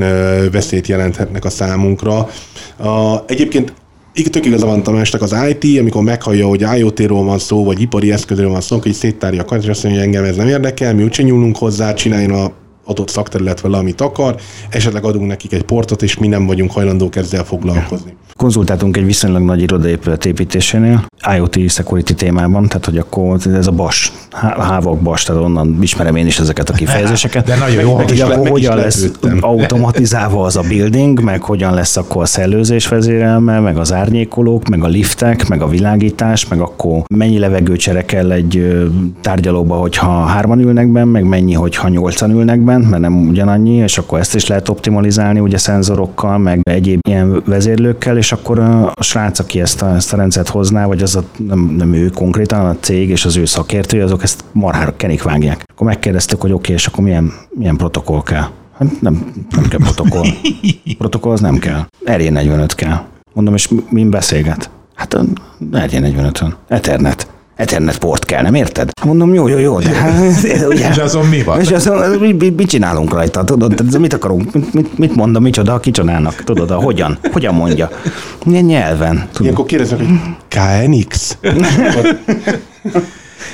veszélyt jelenthetnek a számunkra. A, egyébként tök igaza van Tamásnak az IT, amikor meghallja, hogy IoT-ról van szó, vagy ipari eszközről van szó, hogy széttárja a kart, és azt mondja, hogy engem ez nem érdekel, mi úgyse nyúlunk hozzá, csináljon a adott szakterület vele, amit akar, esetleg adunk nekik egy portot, és mi nem vagyunk hajlandók ezzel foglalkozni. Konzultáltunk egy viszonylag nagy irodaépület építésénél, IoT security témában, tehát hogy akkor ez a BAS, hávak BAS, tehát onnan ismerem én is ezeket a kifejezéseket. De nagyon jó, meg, hogy akkor hogyan lesz lőttem. automatizálva az a building, meg hogyan lesz akkor a szellőzés vezérelme, meg az árnyékolók, meg a liftek, meg a világítás, meg akkor mennyi levegőcsere kell egy tárgyalóba, hogyha hárman ülnek benne, meg mennyi, hogyha nyolcan ülnek benne, mert nem ugyanannyi, és akkor ezt is lehet optimalizálni ugye szenzorokkal, meg egyéb ilyen vezérlőkkel, és akkor a srác, aki ezt a, ezt a rendszert hozná, vagy az a, nem, nem ő konkrétan, a cég és az ő szakértői, azok ezt marhára kenik vágják. Akkor megkérdeztük, hogy oké, okay, és akkor milyen, milyen protokoll kell. Hát nem, nem kell protokoll. protokoll az nem kell. RJ45 kell. Mondom, és min beszélget? Hát RJ45-ön. Ethernet. Ethernet port kell, nem érted? Mondom, jó, jó, jó, de hát, ugye, És azon mi van? És azon, mit, mit csinálunk rajta, tudod? Mit akarunk? Mit, mit, mit mondom, micsoda, kicsodának? Tudod, a hogyan? Hogyan mondja? Milyen nyelven? Tudod? Ilyenkor kérdezek, hogy KNX?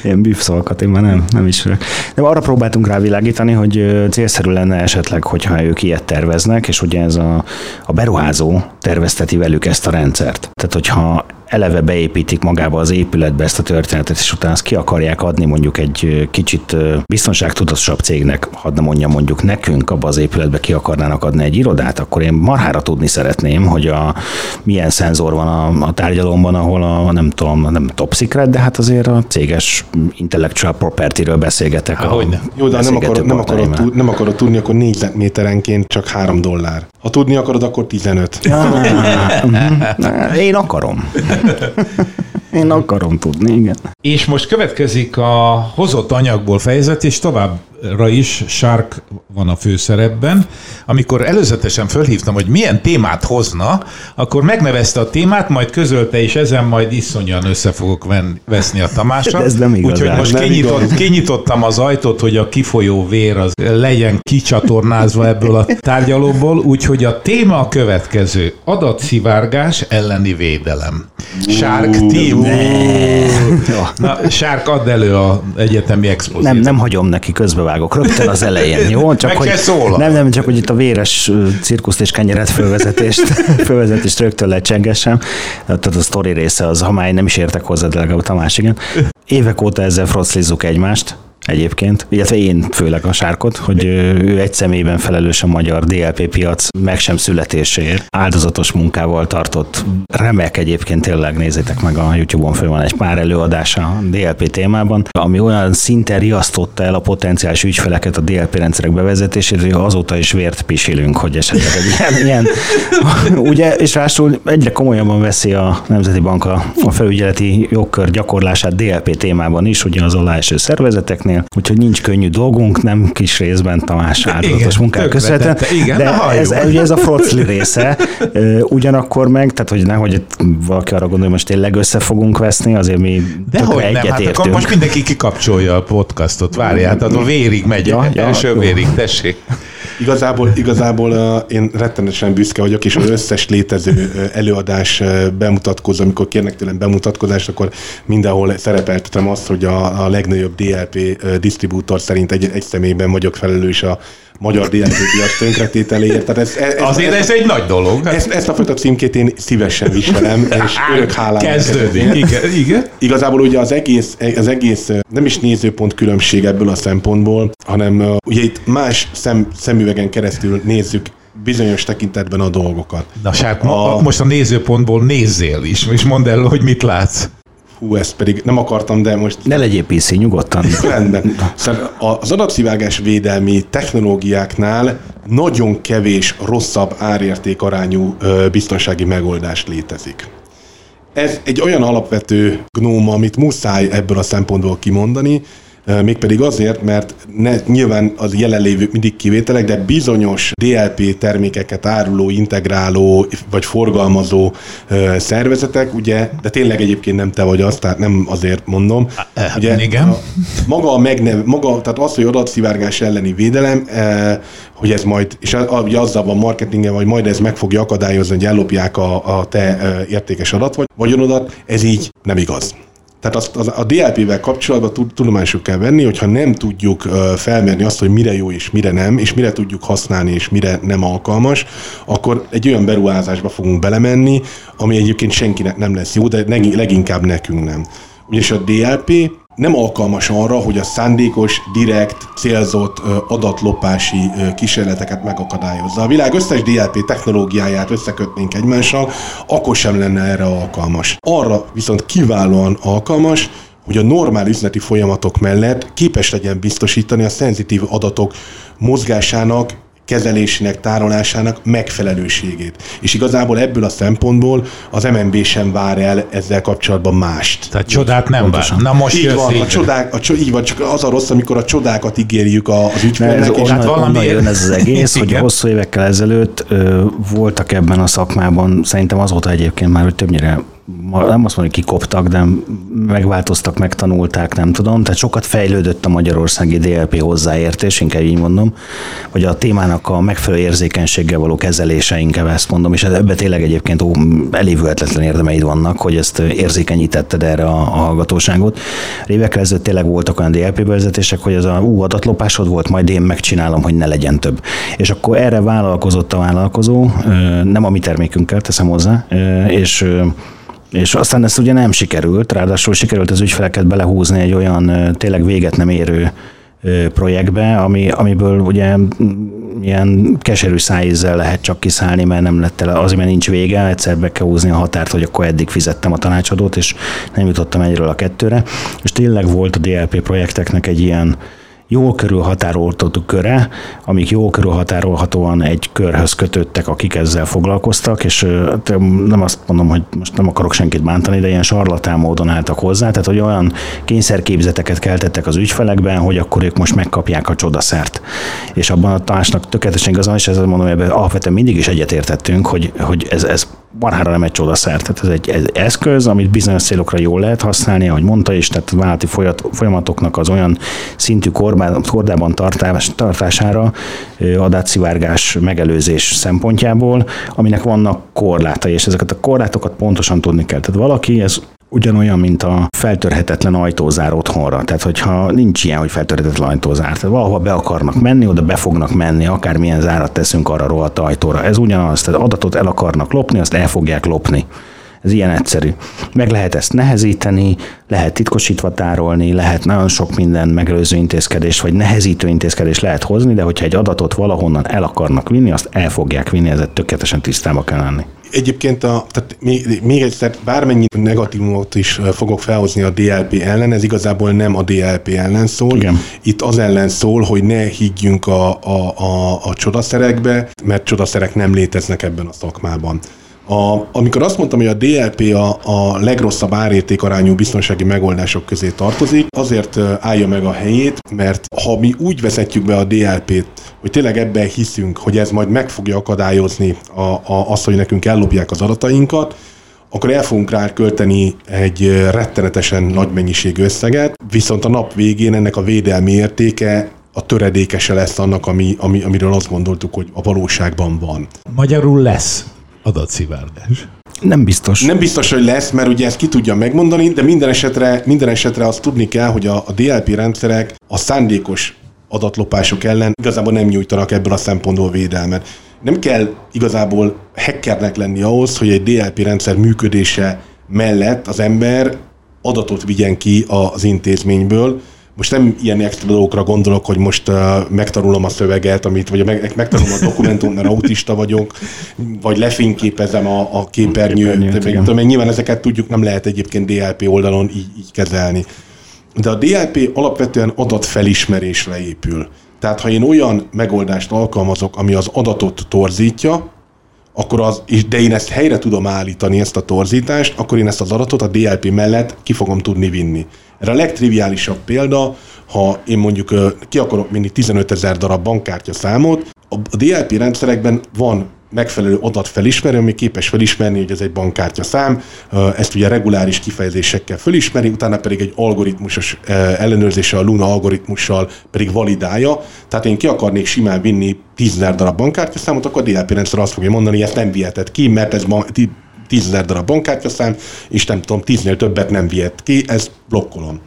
Ilyen bűvszavakat én már nem, nem ismerek. De arra próbáltunk rávilágítani, hogy célszerű lenne esetleg, hogyha ők ilyet terveznek, és ugye ez a, a beruházó tervezteti velük ezt a rendszert. Tehát, hogyha eleve beépítik magába az épületbe ezt a történetet, és utána azt ki akarják adni mondjuk egy kicsit biztonságtudatosabb cégnek, hadd nem mondjam mondjuk nekünk, abba az épületbe ki akarnának adni egy irodát, akkor én marhára tudni szeretném, hogy a, milyen szenzor van a, a tárgyalomban, ahol a nem tudom, nem top secret, de hát azért a céges intellectual property-ről beszélgetek. Há, a, hogy Jó, de nem akarod, nem, akarod, nem akarod tudni, akkor négyzetméterenként csak 3 dollár. Ha tudni akarod, akkor 15. Ah, én akarom. Én akarom tudni, igen. És most következik a hozott anyagból fejezet, és továbbra is Shark van a főszerepben. Amikor előzetesen fölhívtam, hogy milyen témát hozna, akkor megnevezte a témát, majd közölte, és ezen majd iszonyan össze fogok ven, veszni a Tamással. Ez nem igaz. Úgyhogy most kinyitott, kinyitottam az ajtót, hogy a kifolyó vér az legyen kicsatornázva ebből a tárgyalóból, úgyhogy a téma a következő. Adatszivárgás elleni védelem. Shark Team. Na, Sárk, add elő a egyetemi expozíciót. Nem, nem hagyom neki, közbevágok rögtön az elején, jó? Csak Meg hogy, nem, nem, csak hogy itt a véres cirkuszt és kenyeret fölvezetést, fölvezetést rögtön lecsengessem. Tehát a sztori része az, ha már nem is értek hozzá, de legalább Tamás igen. Évek óta ezzel froclizzuk egymást, egyébként, illetve én főleg a sárkot, hogy ő egy személyben felelős a magyar DLP piac meg sem születéséért. Áldozatos munkával tartott. Remek egyébként tényleg, nézzétek meg a YouTube-on föl van egy pár előadása a DLP témában, ami olyan szinten riasztotta el a potenciális ügyfeleket a DLP rendszerek bevezetését, hogy azóta is vért pisilünk, hogy esetleg egy ilyen, ilyen ugye, és rásul egyre komolyabban veszi a Nemzeti Bank a, a felügyeleti jogkör gyakorlását DLP témában is, ugye az alá szervezeteknél, úgyhogy nincs könnyű dolgunk, nem kis részben Tamás áldozatos munkája köszönhetően. Igen, de ez, ugye ez a frocli része, ugyanakkor meg, tehát hogy nehogy valaki arra gondolja, hogy most tényleg össze fogunk veszni, azért mi de hogy nem, hát akkor most mindenki kikapcsolja a podcastot, várjál, tehát a vérig megy, ja, első ja, vérig, tessék. Igazából, igazából uh, én rettenetesen büszke vagyok, és az összes létező előadás bemutatkozó, amikor kérnek tőlem bemutatkozást, akkor mindenhol szerepeltetem azt, hogy a, a legnagyobb DLP uh, disztribútor szerint egy, egy személyben vagyok felelős a magyar DLP piac tönkretételéért. Tehát ez, ez, Azért ez, ez egy nagy dolog. Ezt, ezt a fajta címkét én szívesen viselem, és örök hálám. Kezdődik, igen, igen. Igazából ugye az egész, az egész nem is nézőpont különbség ebből a szempontból, hanem ugye itt más szem, szemüvegen keresztül nézzük bizonyos tekintetben a dolgokat. Na sárk, a... most a nézőpontból nézzél is, és mondd el, hogy mit látsz. Hú, ezt pedig nem akartam, de most... Ne legyél PC, nyugodtan. Rendben. Szóval az adatszivárgás védelmi technológiáknál nagyon kevés rosszabb árértékarányú biztonsági megoldás létezik. Ez egy olyan alapvető gnóma, amit muszáj ebből a szempontból kimondani, mégpedig azért, mert ne, nyilván az jelenlévő mindig kivételek, de bizonyos DLP termékeket áruló, integráló vagy forgalmazó szervezetek, ugye, de tényleg egyébként nem te vagy az, tehát nem azért mondom. Ugye, Igen. A, maga a megnev, maga, tehát az, hogy adatszivárgás elleni védelem, hogy ez majd, és ugye azzal van marketinge, vagy majd ez meg fogja akadályozni, hogy ellopják a, a te értékes adat vagy vagyonodat, ez így nem igaz. Tehát azt, az, a DLP-vel kapcsolatban tudomásuk kell venni, hogyha nem tudjuk felmérni azt, hogy mire jó és mire nem, és mire tudjuk használni és mire nem alkalmas, akkor egy olyan beruházásba fogunk belemenni, ami egyébként senkinek nem lesz jó, de leginkább nekünk nem. Ugyanis a DLP nem alkalmas arra, hogy a szándékos, direkt, célzott adatlopási kísérleteket megakadályozza. A világ összes DLP technológiáját összekötnénk egymással, akkor sem lenne erre alkalmas. Arra viszont kiválóan alkalmas, hogy a normál üzleti folyamatok mellett képes legyen biztosítani a szenzitív adatok mozgásának kezelésének, tárolásának megfelelőségét. És igazából ebből a szempontból az MNB sem vár el ezzel kapcsolatban mást. Tehát csodát nem vár. Na most így van, a csodák, a, így van, csak az a rossz, amikor a csodákat ígérjük az ügyfeleknek. Ez hát valami jön ez az egész, hogy hosszú évekkel ezelőtt ö, voltak ebben a szakmában, szerintem azóta egyébként már hogy többnyire nem azt mondom, hogy kikoptak, de megváltoztak, megtanulták, nem tudom. Tehát sokat fejlődött a magyarországi DLP hozzáértés, inkább így mondom, hogy a témának a megfelelő érzékenységgel való kezelése, inkább ezt mondom, és ebbe tényleg egyébként ó, elévülhetetlen érdemeid vannak, hogy ezt érzékenyítetted erre a, a hallgatóságot. Évekkel ezelőtt tényleg voltak olyan DLP bevezetések, hogy az a ú, adatlopásod volt, majd én megcsinálom, hogy ne legyen több. És akkor erre vállalkozott a vállalkozó, nem a mi termékünkkel teszem hozzá, és és aztán ez ugye nem sikerült, ráadásul sikerült az ügyfeleket belehúzni egy olyan tényleg véget nem érő projektbe, ami, amiből ugye ilyen keserű szájízzel lehet csak kiszállni, mert nem lett el, azért, mert nincs vége, egyszer be kell húzni a határt, hogy akkor eddig fizettem a tanácsadót, és nem jutottam egyről a kettőre. És tényleg volt a DLP projekteknek egy ilyen jól körülhatároltató köre, amik jól körülhatárolhatóan egy körhöz kötöttek, akik ezzel foglalkoztak, és nem azt mondom, hogy most nem akarok senkit bántani, de ilyen sarlatán módon álltak hozzá, tehát hogy olyan kényszerképzeteket keltettek az ügyfelekben, hogy akkor ők most megkapják a csodaszert. És abban a társnak tökéletesen igazán, és ezzel mondom, hogy alapvetően mindig is egyetértettünk, hogy, hogy ez, ez marhára nem egy csodaszer. Tehát ez egy, egy eszköz, amit bizonyos célokra jól lehet használni, ahogy mondta is, tehát vállalati folyamatoknak az olyan szintű korbán, kordában tartás, tartására adatszivárgás megelőzés szempontjából, aminek vannak korlátai, és ezeket a korlátokat pontosan tudni kell. Tehát valaki, ez ugyanolyan, mint a feltörhetetlen ajtózár otthonra. Tehát, hogyha nincs ilyen, hogy feltörhetetlen ajtózár, tehát valahova be akarnak menni, oda be fognak menni, akármilyen zárat teszünk arra rohadt ajtóra. Ez ugyanaz, tehát adatot el akarnak lopni, azt el fogják lopni. Ez ilyen egyszerű. Meg lehet ezt nehezíteni, lehet titkosítva tárolni, lehet nagyon sok minden megelőző intézkedés, vagy nehezítő intézkedés lehet hozni, de hogyha egy adatot valahonnan el akarnak vinni, azt el fogják vinni, ezzel tökéletesen tisztába kell lenni. Egyébként a, tehát még, még egyszer bármennyi negatívumot is fogok felhozni a DLP ellen, ez igazából nem a DLP ellen szól. Igen. Itt az ellen szól, hogy ne higgyünk a, a, a, a csodaszerekbe, mert csodaszerek nem léteznek ebben a szakmában. A, amikor azt mondtam, hogy a DLP a, a legrosszabb árértékarányú biztonsági megoldások közé tartozik, azért állja meg a helyét, mert ha mi úgy vezetjük be a DLP-t, hogy tényleg ebben hiszünk, hogy ez majd meg fogja akadályozni a, a, azt, hogy nekünk ellopják az adatainkat, akkor el fogunk rá költeni egy rettenetesen nagy mennyiségű összeget, viszont a nap végén ennek a védelmi értéke a töredékese lesz annak, ami, ami, amiről azt gondoltuk, hogy a valóságban van. Magyarul lesz adatszivárgás. Nem biztos. Nem biztos, hogy lesz, mert ugye ezt ki tudja megmondani, de minden esetre, minden esetre azt tudni kell, hogy a, a DLP rendszerek a szándékos adatlopások ellen igazából nem nyújtanak ebből a szempontból védelmet. Nem kell igazából hackernek lenni ahhoz, hogy egy DLP rendszer működése mellett az ember adatot vigyen ki az intézményből, most nem ilyen extra dolgokra gondolok, hogy most uh, megtanulom a szöveget, amit, vagy meg, megtanulom a dokumentum, mert autista vagyok, vagy lefényképezem a, a képernyőt. Képernyőt tudom, nyilván ezeket tudjuk, nem lehet egyébként DLP oldalon így, így kezelni. De a DLP alapvetően adatfelismerésre épül. Tehát ha én olyan megoldást alkalmazok, ami az adatot torzítja, akkor az, de én ezt helyre tudom állítani, ezt a torzítást, akkor én ezt az adatot a DLP mellett ki fogom tudni vinni. Erre a legtriviálisabb példa, ha én mondjuk ki akarok vinni 15 ezer darab bankkártya számot, a DLP rendszerekben van megfelelő adatfelismerő, ami képes felismerni, hogy ez egy bankkártya szám, ezt ugye reguláris kifejezésekkel felismeri, utána pedig egy algoritmusos ellenőrzéssel, a Luna algoritmussal pedig validálja. Tehát én ki akarnék simán vinni 10 darab bankkártya számot, akkor a DLP rendszer azt fogja mondani, hogy ezt nem viheted ki, mert ez 10 ezer darab bankkártyaszám, és nem tudom, tíznél többet nem vihet ki, ezt blokkolom.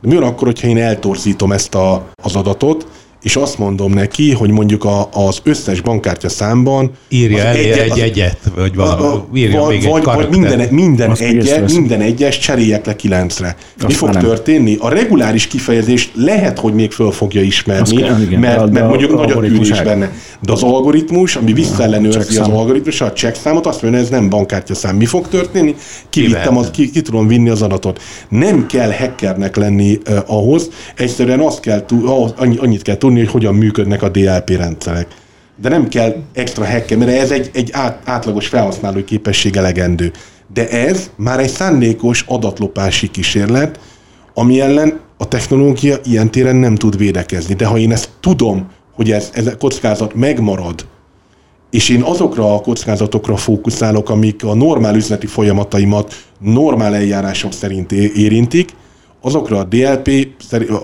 De mi van akkor, hogyha én eltorzítom ezt a, az adatot, és azt mondom neki, hogy mondjuk a, az összes bankkártya számban... Írja el egyet, egy egyet, vagy valami, írja vagy, még vagy, egy vagy minden, minden, egyes, minden egyes cseréljek le kilencre. Azt Mi fog nem. történni? A reguláris kifejezést lehet, hogy még föl fogja ismerni, kell, igen, mert, mert mondjuk nagy a tűrés benne. De az algoritmus, ami visszaellenőrzi az algoritmus, a checkszámot, azt mondja, ez nem bankkártya szám. Mi fog történni? Kivittem, az, ki, ki tudom vinni az adatot. Nem kell hackernek lenni uh, ahhoz, egyszerűen azt kell, ahhoz, annyit kell tudni, hogy hogyan működnek a DLP rendszerek. De nem kell extra hacker, mert ez egy, egy át, átlagos felhasználói képesség elegendő. De ez már egy szándékos adatlopási kísérlet, ami ellen a technológia ilyen téren nem tud védekezni. De ha én ezt tudom, hogy ez, ez a kockázat megmarad, és én azokra a kockázatokra fókuszálok, amik a normál üzleti folyamataimat normál eljárások szerint érintik, azokra a DLP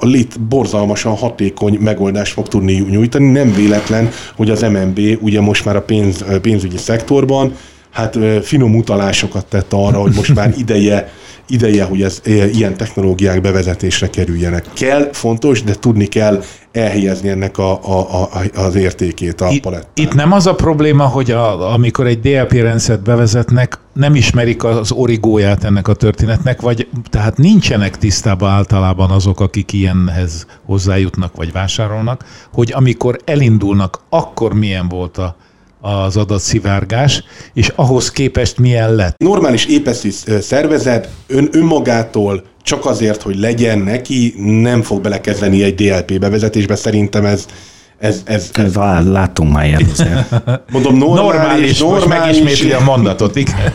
a lit borzalmasan hatékony megoldást fog tudni nyújtani. Nem véletlen, hogy az MNB ugye most már a pénz, pénzügyi szektorban hát finom utalásokat tett arra, hogy most már ideje ideje, hogy ez ilyen technológiák bevezetésre kerüljenek. Kell, fontos, de tudni kell elhelyezni ennek a, a, a, az értékét a palettán. Itt nem az a probléma, hogy a, amikor egy DLP rendszert bevezetnek, nem ismerik az origóját ennek a történetnek, vagy tehát nincsenek tisztában általában azok, akik ilyenhez hozzájutnak vagy vásárolnak, hogy amikor elindulnak, akkor milyen volt a az adatszivárgás, és ahhoz képest milyen lett? Normális épeszű szervezet ön, önmagától csak azért, hogy legyen neki, nem fog belekezdeni egy DLP bevezetésbe. Szerintem ez, ez, ez, ez, ez láttunk már ilyet azért. Mondom, normális, normális, normális most megismétli a mondatot, igen.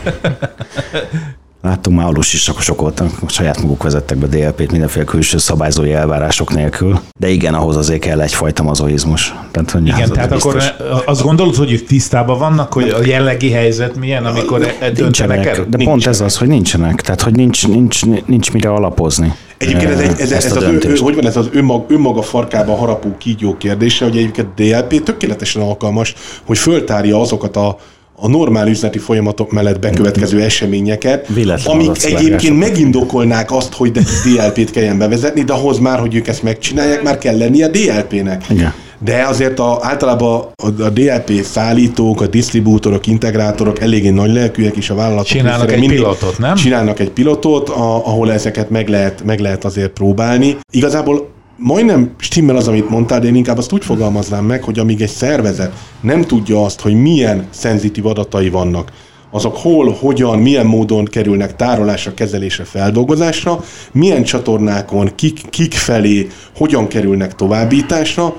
Láttunk már alus is sokoltak, saját maguk vezettek be DLP-t mindenféle külső szabályzói elvárások nélkül. De igen, ahhoz azért kell egyfajta mazoizmus. Tehát, hogy igen, tehát biztos... akkor azt gondolod, hogy ők tisztában vannak, hogy a jellegi helyzet milyen, amikor e- döntenek el? De nincsenek. pont ez az, hogy nincsenek. Tehát, hogy nincs, nincs, nincs mire alapozni. Egyébként ez, egy, ez, ez az, ő, hogy van ez az önmaga, önmaga farkában harapó kígyó kérdése, hogy egyébként DLP tökéletesen alkalmas, hogy föltárja azokat a a normál üzleti folyamatok mellett bekövetkező eseményeket, Véletlen amik egyébként megindokolnák azt, hogy DLP-t kelljen bevezetni, de ahhoz már, hogy ők ezt megcsinálják, már kell lennie DLP-nek. Igen. de azért a, általában a, a DLP szállítók, a disztribútorok, integrátorok eléggé nagy lelkűek, és a vállalatok Csinálnak egy pilotot, nem? Csinálnak egy pilotot, a, ahol ezeket meg lehet, meg lehet azért próbálni. Igazából majdnem stimmel az, amit mondtál, de én inkább azt úgy fogalmaznám meg, hogy amíg egy szervezet nem tudja azt, hogy milyen szenzitív adatai vannak, azok hol, hogyan, milyen módon kerülnek tárolásra, kezelésre, feldolgozásra, milyen csatornákon, kik, kik felé, hogyan kerülnek továbbításra,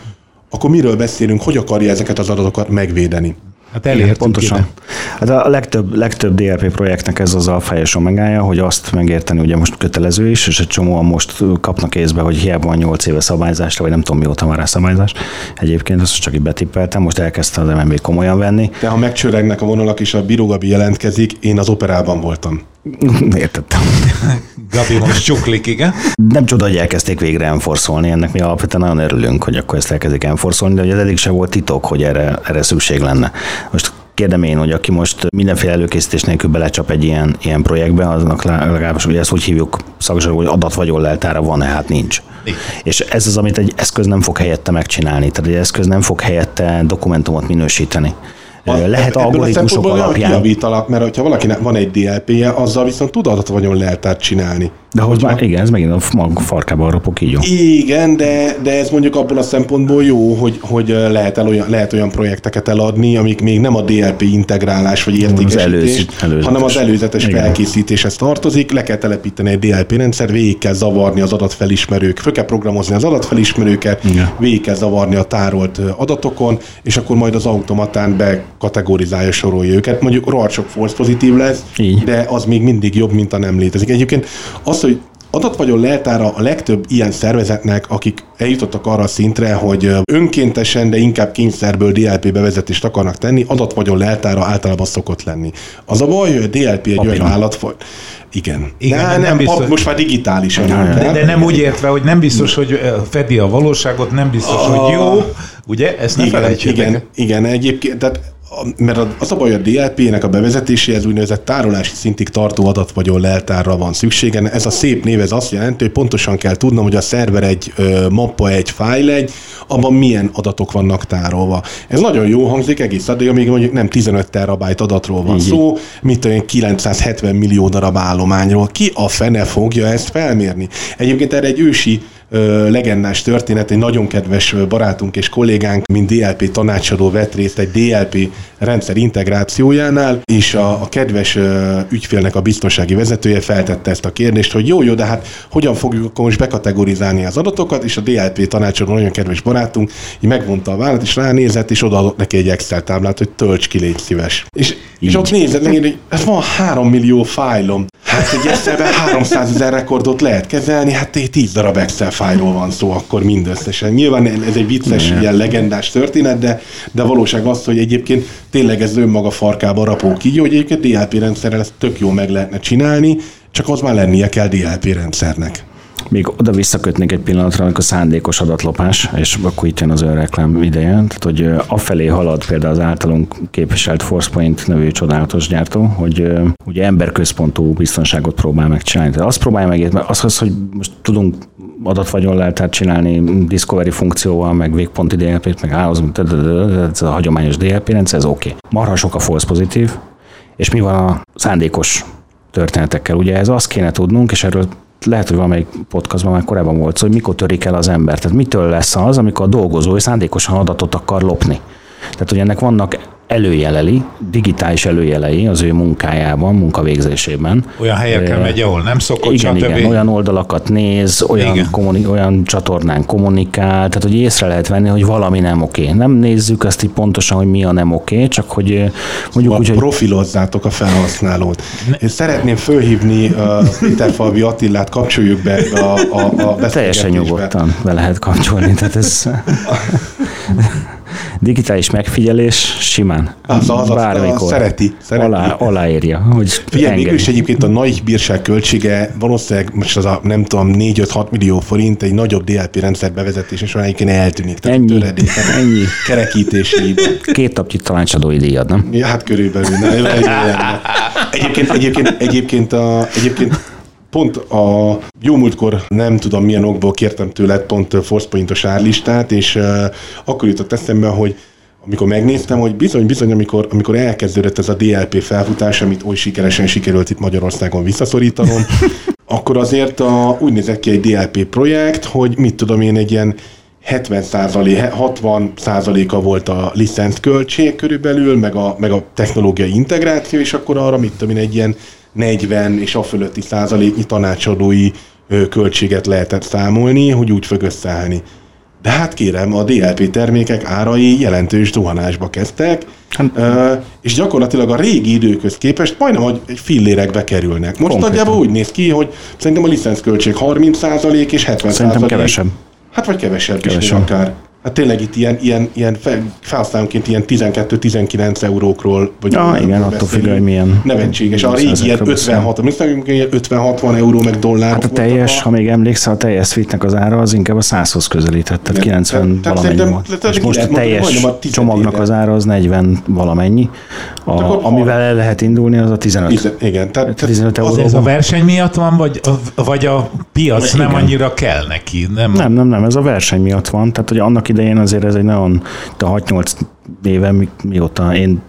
akkor miről beszélünk, hogy akarja ezeket az adatokat megvédeni. Hát elértünk Pontosan. ide. Hát a legtöbb, legtöbb DLP projektnek ez az alfa és omegája, hogy azt megérteni, ugye most kötelező is, és egy csomóan most kapnak észbe, hogy hiába van 8 éve szabályzásra, vagy nem tudom mióta már rá szabályzás. Egyébként azt csak így betippeltem, most elkezdte az MNB komolyan venni. De ha megcsöregnek a vonalak és a Birogabi jelentkezik, én az operában voltam. Értettem. Gabi most csuklik, igen. Nem csoda, hogy elkezdték végre enforszolni, ennek mi alapvetően nagyon örülünk, hogy akkor ezt elkezdik enforszolni, de ugye eddig sem volt titok, hogy erre, erre szükség lenne. Most kérdem én, hogy aki most mindenféle előkészítés nélkül belecsap egy ilyen, ilyen projektbe, aznak legalábbis ugye ezt úgy hívjuk szakzsarul, hogy adatvagyon leltára van-e, hát nincs. Igen. És ez az, amit egy eszköz nem fog helyette megcsinálni. Tehát egy eszköz nem fog helyette dokumentumot minősíteni. Lehet a algoritmusok szempontból nagyon alapján. Kijavítalak, mert ha valakinek van egy DLP-je, azzal viszont tud adatvagyon leltárt csinálni. De hogy már, igen, ez megint a mag farkában ropok így jó. Igen, de, de ez mondjuk abból a szempontból jó, hogy, hogy lehet, el olyan, lehet olyan projekteket eladni, amik még nem a DLP integrálás vagy értékesítés, előző- előzetes. hanem az előzetes Igen. felkészítéshez tartozik. Le kell telepíteni egy DLP rendszer, végig kell zavarni az adatfelismerők, föl kell programozni az adatfelismerőket, Igen. végig kell zavarni a tárolt adatokon, és akkor majd az automatán bekategorizálja, sorolja őket. Mondjuk rohadt sok false pozitív lesz, Így. de az még mindig jobb, mint a nem létezik. Egyébként az, hogy Adatvagyon leltára a legtöbb ilyen szervezetnek, akik eljutottak arra a szintre, hogy önkéntesen, de inkább kényszerből DLP bevezetést akarnak tenni, adatvagyon leltára általában szokott lenni. Az a baj, hogy a DLP egy olyan Papíron. állatfaj. Igen. Igen, de nem, nem biztos- pap, most már digitális. De, de nem úgy értve, hogy nem biztos, hogy fedi a valóságot, nem biztos, hogy jó. Ugye? Ezt ne igen, felejtsétek. igen, igen, egyébként, tehát a- mert a- az a baj, hogy a DLP-nek a bevezetéséhez úgynevezett tárolási szintig tartó adatvagyon leltárra van szüksége. Ez a szép név, ez azt jelenti, hogy pontosan kell tudnom, hogy a szerver egy ö, mappa, egy fájl egy, abban milyen adatok vannak tárolva. Ez nagyon jó hangzik egész addig, amíg mondjuk nem 15 terabájt adatról van Így. szó, mint olyan 970 millió darab állományról. Ki a fene fogja ezt felmérni? Egyébként erre egy ősi legendás történet, egy nagyon kedves barátunk és kollégánk, mint DLP tanácsadó vett részt egy DLP rendszer integrációjánál, és a, a kedves ügyfélnek a biztonsági vezetője feltette ezt a kérdést, hogy jó, jó, de hát hogyan fogjuk akkor most bekategorizálni az adatokat, és a DLP tanácsadó nagyon kedves barátunk így megvonta a vállat, és ránézett, és odaadott neki egy Excel táblát, hogy tölts ki, légy szíves. És, és ott nézett hogy hát van 3 millió fájlom. Hát egy Excelben 300 ezer rekordot lehet kezelni, hát egy 10 darab Excel fájlról van szó akkor mindösszesen. Nyilván ez egy vicces, ilyen legendás történet, de, de valóság az, hogy egyébként tényleg ez önmaga farkába rapó ki, hogy egyébként DLP rendszerrel ezt tök jó meg lehetne csinálni, csak az már lennie kell DLP rendszernek. Még oda visszakötnék egy pillanatra, amikor szándékos adatlopás, és akkor itt jön az önreklám ideje, tehát hogy afelé halad például az általunk képviselt ForcePoint nevű csodálatos gyártó, hogy ugye emberközpontú biztonságot próbál megcsinálni. Tehát azt próbálja meg, mert az, az, hogy most tudunk adatvagyon leltárt csinálni Discovery funkcióval, meg végponti DLP-t, meg hálózat, ez a hagyományos DLP rendszer, ez oké. Okay. Marha sok a false pozitív, és mi van a szándékos történetekkel? Ugye ez azt kéne tudnunk, és erről lehet, hogy valamelyik podcastban már korábban volt szó, hogy mikor törik el az ember. Tehát mitől lesz az, amikor a dolgozó szándékosan adatot akar lopni. Tehát, hogy ennek vannak előjelei, digitális előjelei az ő munkájában, munkavégzésében. Olyan helyekre Ö, megy, ahol nem szokott, igen, stb. igen, olyan oldalakat néz, olyan, Igen. kommuni- olyan csatornán kommunikál, tehát hogy észre lehet venni, hogy valami nem oké. Nem nézzük azt így pontosan, hogy mi a nem oké, csak hogy mondjuk Szóval úgy, hogy profilozzátok a felhasználót. Én szeretném fölhívni uh, Péterfalvi Attillát, kapcsoljuk be a, a, a. Teljesen nyugodtan be lehet kapcsolni, tehát ez digitális megfigyelés simán. Az, az, Bármikor. az szereti, szereti. Alá, aláírja, hogy Figyelj, mégis egyébként a nagy bírság költsége valószínűleg most az a nem tudom 4-5-6 millió forint egy nagyobb DLP rendszer bevezetése során egyébként eltűnik. Tehát Ennyi, töredék, ennyi. kerekítési. Két tapnyi tanácsadói díjad, nem? Ja, hát körülbelül. Jó. Egyébként, egyébként, egyébként, a, egyébként pont a jó múltkor nem tudom milyen okból kértem tőle pont Forcepointos árlistát, és uh, akkor jutott eszembe, hogy amikor megnéztem, hogy bizony-bizony, amikor, amikor elkezdődött ez a DLP felfutás, amit oly sikeresen sikerült itt Magyarországon visszaszorítanom, akkor azért a, úgy nézett ki egy DLP projekt, hogy mit tudom én, egy ilyen 70 60 százaléka volt a licenc költség körülbelül, meg a, meg a technológiai integráció, és akkor arra mit tudom én, egy ilyen 40 és a fölötti százaléknyi tanácsadói költséget lehetett számolni, hogy úgy fog összeállni. De hát kérem, a DLP termékek árai jelentős zuhanásba kezdtek, hát, és gyakorlatilag a régi időköz képest majdnem egy fillérekbe kerülnek. Most Konkrétan. nagyjából úgy néz ki, hogy szerintem a licencköltség 30% és 70%. Szerintem kevesebb. Hát vagy kevesebb, kevesebb. is akár. Hát tényleg itt ilyen, ilyen, ilyen felhasználónként ilyen 12-19 eurókról. Vagy ja, igen, attól függ, hogy milyen. Nevetséges. A régi ilyen 56, mit 50-60 euró meg dollár. Hát a teljes, a... ha még emlékszel, a teljes suite az ára az inkább a 100-hoz közelített, tehát 90 tehát, valamennyi volt. És most a teljes csomagnak az ára az 40 valamennyi. A, amivel el lehet indulni, az a 15. Igen, tehát 15 euró. Ez a verseny miatt van, vagy a, vagy a piac nem annyira kell neki? Nem, nem, nem, nem, ez a verseny miatt van. Tehát, hogy annak idején azért ez egy nagyon, de 6-8 éve, mi, mióta én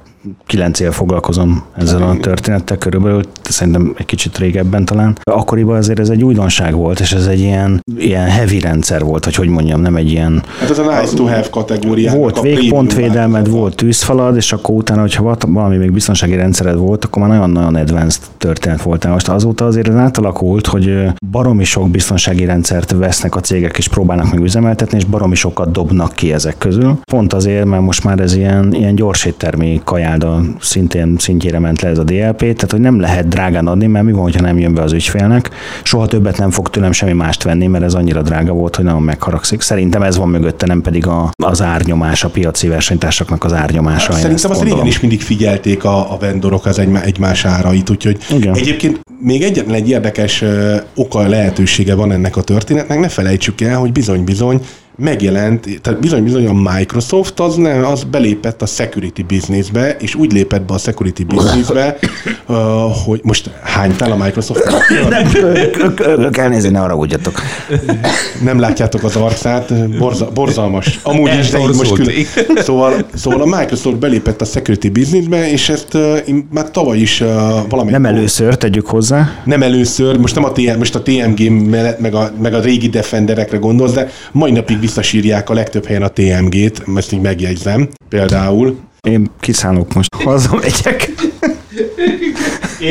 kilenc éve foglalkozom ezzel a történettel körülbelül, szerintem egy kicsit régebben talán. Akkoriban azért ez egy újdonság volt, és ez egy ilyen, ilyen heavy rendszer volt, hogy hogy mondjam, nem egy ilyen... Hát ez a nice to have kategória. Volt végpontvédelmed, volt tűzfalad, és akkor utána, hogyha valami még biztonsági rendszered volt, akkor már nagyon-nagyon advanced történet volt. Most azóta azért ez átalakult, hogy baromi sok biztonsági rendszert vesznek a cégek, és próbálnak meg üzemeltetni, és baromi sokat dobnak ki ezek közül. Pont azért, mert most már ez ilyen, ilyen gyors éttermi kaján Ronaldo szintén szintjére ment le ez a DLP, tehát hogy nem lehet drágán adni, mert mi van, ha nem jön be az ügyfélnek. Soha többet nem fog tőlem semmi mást venni, mert ez annyira drága volt, hogy nagyon megharagszik. Szerintem ez van mögötte, nem pedig a, az árnyomás, a piaci versenytársaknak az árnyomása. Hát, szerintem azt régen is mindig figyelték a, a vendorok az egy, egymás árait, úgyhogy Igen. egyébként még egyetlen egy érdekes oka lehetősége van ennek a történetnek, ne felejtsük el, hogy bizony-bizony megjelent, tehát bizony-bizony a Microsoft az, nem, az belépett a security businessbe, és úgy lépett be a security businessbe, uh, hogy most hánytál a Microsoft? Elnézni, ne arra ugyatok. Nem látjátok az arcát, borza, borzalmas. Amúgy is, de most külön. Szóval, szóval a Microsoft belépett a security businessbe, és ezt uh, én már tavaly is uh, valamelyik... Nem először, tegyük hozzá. Nem először, most nem a, TM, most a TMG mellett, meg a, meg a régi Defenderekre gondolsz, de mai napig visszasírják a legtöbb helyen a TMG-t, ezt így megjegyzem például. Én kiszállok most, hazamegyek.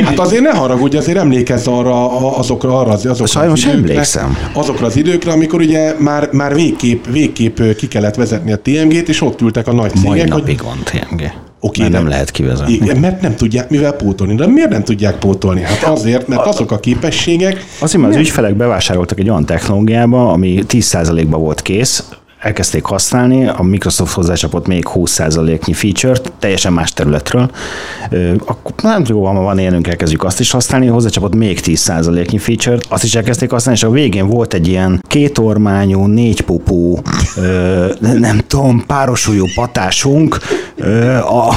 Hát azért ne haragudj, azért emlékezz arra, azokra, arra, azokra Sajnos az időkre, emlékszem. Azokra az időkre, amikor ugye már, már végképp, végképp ki kellett vezetni a TMG-t, és ott ültek a nagy cégek. Mai napig hogy... van TMG. Oké, okay, nem lehet kivezetni. Igen, mert nem tudják mivel pótolni. De miért nem tudják pótolni? Hát azért, mert azok a képességek... Azért, mert az ügyfelek bevásároltak egy olyan technológiába, ami 10%-ban volt kész, elkezdték használni, a Microsoft hozzácsapott még 20%-nyi feature-t, teljesen más területről. Akkor nem jó, ha van élnünk, elkezdjük azt is használni, hozzácsapott még 10%-nyi feature-t, azt is elkezdték használni, és a végén volt egy ilyen kétormányú, négy pupú, nem tudom, párosúlyú patásunk, a,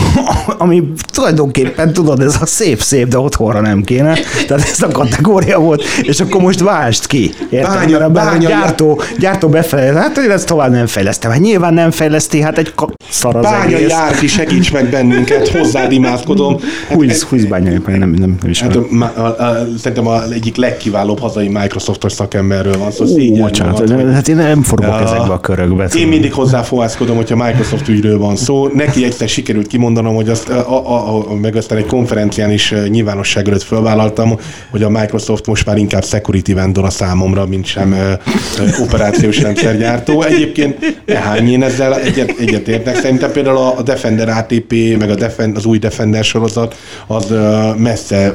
ami tulajdonképpen tudod, ez a szép-szép, de otthonra nem kéne. Tehát ez a kategória volt, és akkor most vást ki. Értem? Bánya, bánya, gyártó, gyártó befelé, hát hogy ez tovább nem fejlesztem. Hát nyilván nem fejleszti, hát egy szar az Bánya egész. Járki, segíts meg bennünket, hozzád imádkozom. Hát, húz, húz bánya, nem, nem, nem is hát, a, a, a, szerintem az egyik legkiválóbb hazai Microsoftos szakemberről van szó. Szóval bocsánat, hát én nem forgok a, ezekbe a körökbe. Én mindig hozzáfohászkodom, hogyha Microsoft ügyről van szó. Neki egyszer sikerült kimondanom, hogy azt, a, a, a, meg aztán egy konferencián is nyilvánosság előtt felvállaltam, hogy a Microsoft most már inkább security vendor a számomra, mint sem ö, ö, operációs rendszergyártó. Egyébként egyébként nehány én ezzel egyet, egyet értek. Szerintem például a Defender ATP, meg a Defend, az új Defender sorozat, az messze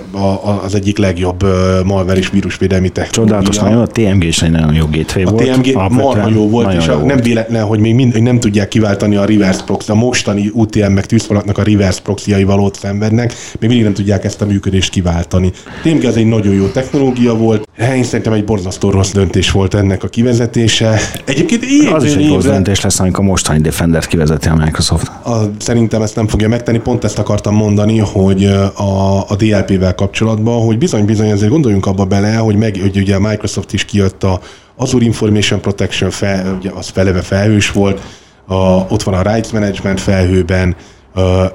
az egyik legjobb malware és vírusvédelmi technológia. Csodálatos, nagyon a TMG is egy nagyon jó gateway a volt. A TMG marha jó volt, és jó nem volt. véletlen, hogy még mind, nem tudják kiváltani a reverse proxy, a mostani UTM meg tűzfalaknak a reverse proxy valót szenvednek, még mindig nem tudják ezt a működést kiváltani. TMG az egy nagyon jó technológia volt, Én szerintem egy borzasztó rossz döntés volt ennek a kivezetése. Egyébként évről Az is egy rossz döntés lesz, amikor mostani Defender kivezeti a Microsoft. A, szerintem ezt nem fogja megtenni, pont ezt akartam mondani, hogy a, a DLP-vel kapcsolatban, hogy bizony-bizony azért gondoljunk abba bele, hogy, meg, hogy ugye a Microsoft is kijött a Azure Information Protection, fel, ugye az feleve felhős volt, a, ott van a Rights Management felhőben,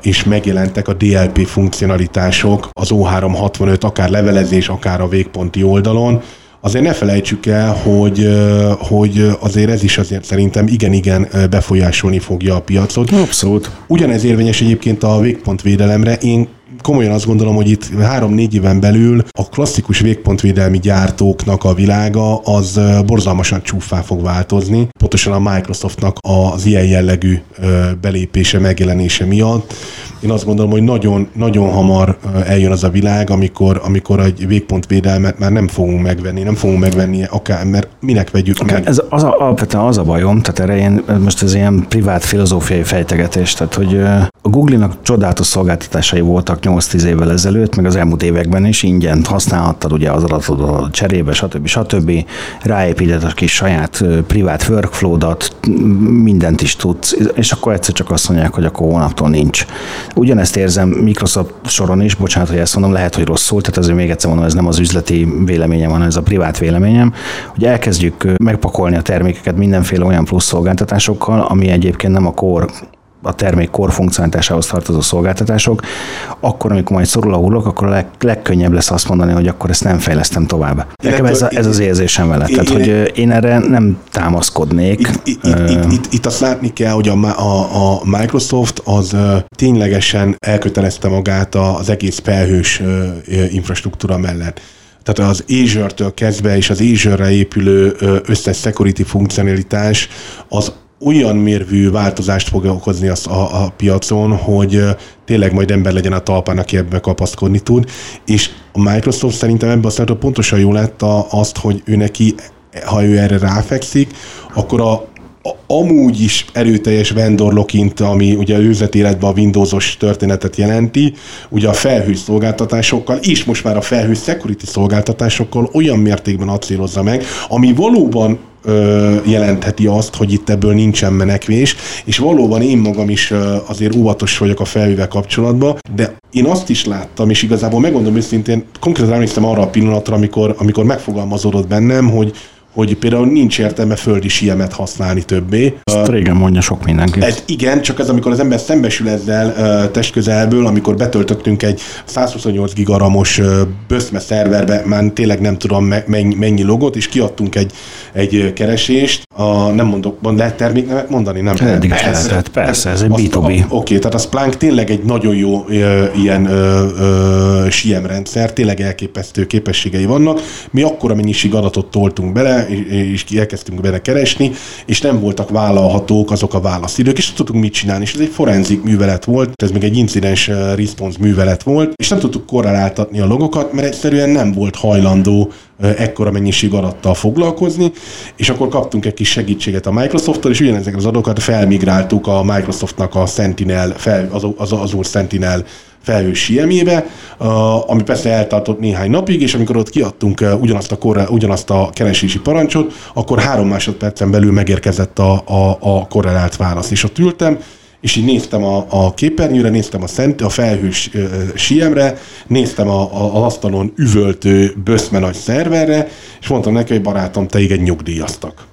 és megjelentek a DLP funkcionalitások, az O365, akár levelezés, akár a végponti oldalon, Azért ne felejtsük el, hogy, hogy azért ez is azért szerintem igen-igen befolyásolni fogja a piacot. Abszolút. Ugyanez érvényes egyébként a végpontvédelemre. Én komolyan azt gondolom, hogy itt három-négy éven belül a klasszikus végpontvédelmi gyártóknak a világa az borzalmasan csúfá fog változni. Pontosan a Microsoftnak az ilyen jellegű belépése, megjelenése miatt. Én azt gondolom, hogy nagyon, nagyon hamar eljön az a világ, amikor, amikor egy végpontvédelmet már nem fogunk megvenni, nem fogunk megvenni akár, mert minek vegyük meg. Ez az a, alapvetően az a bajom, tehát erre én, most ez ilyen privát filozófiai fejtegetés, tehát hogy a Google-nak csodálatos szolgáltatásai voltak 8-10 évvel ezelőtt, meg az elmúlt években is ingyen használhattad ugye az adatodat cserébe, stb. stb. Ráépíted a kis saját privát workflow-dat, mindent is tudsz, és akkor egyszer csak azt mondják, hogy akkor hónaptól nincs. Ugyanezt érzem Microsoft soron is, bocsánat, hogy ezt mondom, lehet, hogy rosszul, tehát azért még egyszer mondom, ez nem az üzleti véleményem, hanem ez a privát véleményem, hogy elkezdjük megpakolni a termékeket mindenféle olyan plusz szolgáltatásokkal, ami egyébként nem a core a termék core funkcionalitásához tartozó szolgáltatások, akkor, amikor majd szorul a hullok, akkor a leg, legkönnyebb lesz azt mondani, hogy akkor ezt nem fejlesztem tovább. Nekem ez, a, ez az érzésem vele. Tehát, hogy én erre nem támaszkodnék. Itt, itt, itt, itt, itt, azt látni kell, hogy a, a, a Microsoft az ténylegesen elkötelezte magát az egész felhős infrastruktúra mellett. Tehát az Azure-től kezdve és az Azure-re épülő összes security funkcionalitás az olyan mérvű változást fog okozni az a, a piacon, hogy tényleg majd ember legyen a talpán, aki ebbe kapaszkodni tud. És a Microsoft szerintem ebben a szempontból pontosan jól látta azt, hogy ő neki, ha ő erre ráfekszik, akkor a, a- amúgy is erőteljes vendor lockint, ami ugye üzleti életben a Windowsos történetet jelenti, ugye a felhő szolgáltatásokkal, és most már a felhő security szolgáltatásokkal olyan mértékben acélozza meg, ami valóban ö, jelentheti azt, hogy itt ebből nincsen menekvés, és valóban én magam is ö, azért óvatos vagyok a felhővel kapcsolatban, de én azt is láttam, és igazából megmondom őszintén, konkrétan emlékszem arra a pillanatra, amikor, amikor megfogalmazódott bennem, hogy hogy például nincs értelme földi siemet használni többé. Ezt régen mondja sok mindenki. Ez igen, csak ez amikor az ember szembesül ezzel ö, testközelből, amikor betöltöttünk egy 128 gigaramos ö, böszme szerverbe, már tényleg nem tudom me- mennyi, mennyi logot, és kiadtunk egy, egy keresést. A, nem mondok, mond, lehet terméknevet mondani? Nem. Eddig is lehetett, persze, ez egy Azt- B2B. a- Oké, tehát a Splunk tényleg egy nagyon jó ö, ilyen ö, ö, SIEM rendszer, tényleg elképesztő képességei vannak. Mi akkora mennyiség adatot toltunk bele, és, és elkezdtünk bele keresni, és nem voltak vállalhatók azok a válaszidők, és nem tudtunk mit csinálni. És ez egy forenzik művelet volt, ez még egy incidens ö, response művelet volt, és nem tudtuk korreláltatni a logokat, mert egyszerűen nem volt hajlandó ö, ekkora mennyiség adattal foglalkozni, és akkor kaptunk egy kis segítséget a Microsofttól, és ugyanezeket az adatokat felmigráltuk a Microsoftnak a Sentinel, fel, az, az, az Azure Sentinel felhős siemébe, ami persze eltartott néhány napig, és amikor ott kiadtunk uh, ugyanazt, a korre, ugyanazt a keresési parancsot, akkor három másodpercen belül megérkezett a, a, a korrelált válasz. És ott ültem, és így néztem a, a képernyőre, néztem a, szent, a felhős uh, siemre, néztem a, a, az asztalon üvöltő böszme nagy szerverre, és mondtam neki, hogy barátom, téged nyugdíjaztak.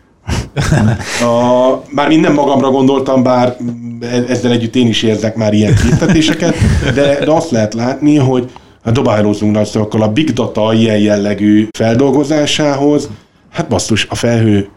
Már minden magamra gondoltam, bár e- ezzel együtt én is érzek már ilyen késztetéseket, de, de azt lehet látni, hogy hát dobálózunk nagy szavakkal a big data ilyen jellegű feldolgozásához, hát basszus, a felhő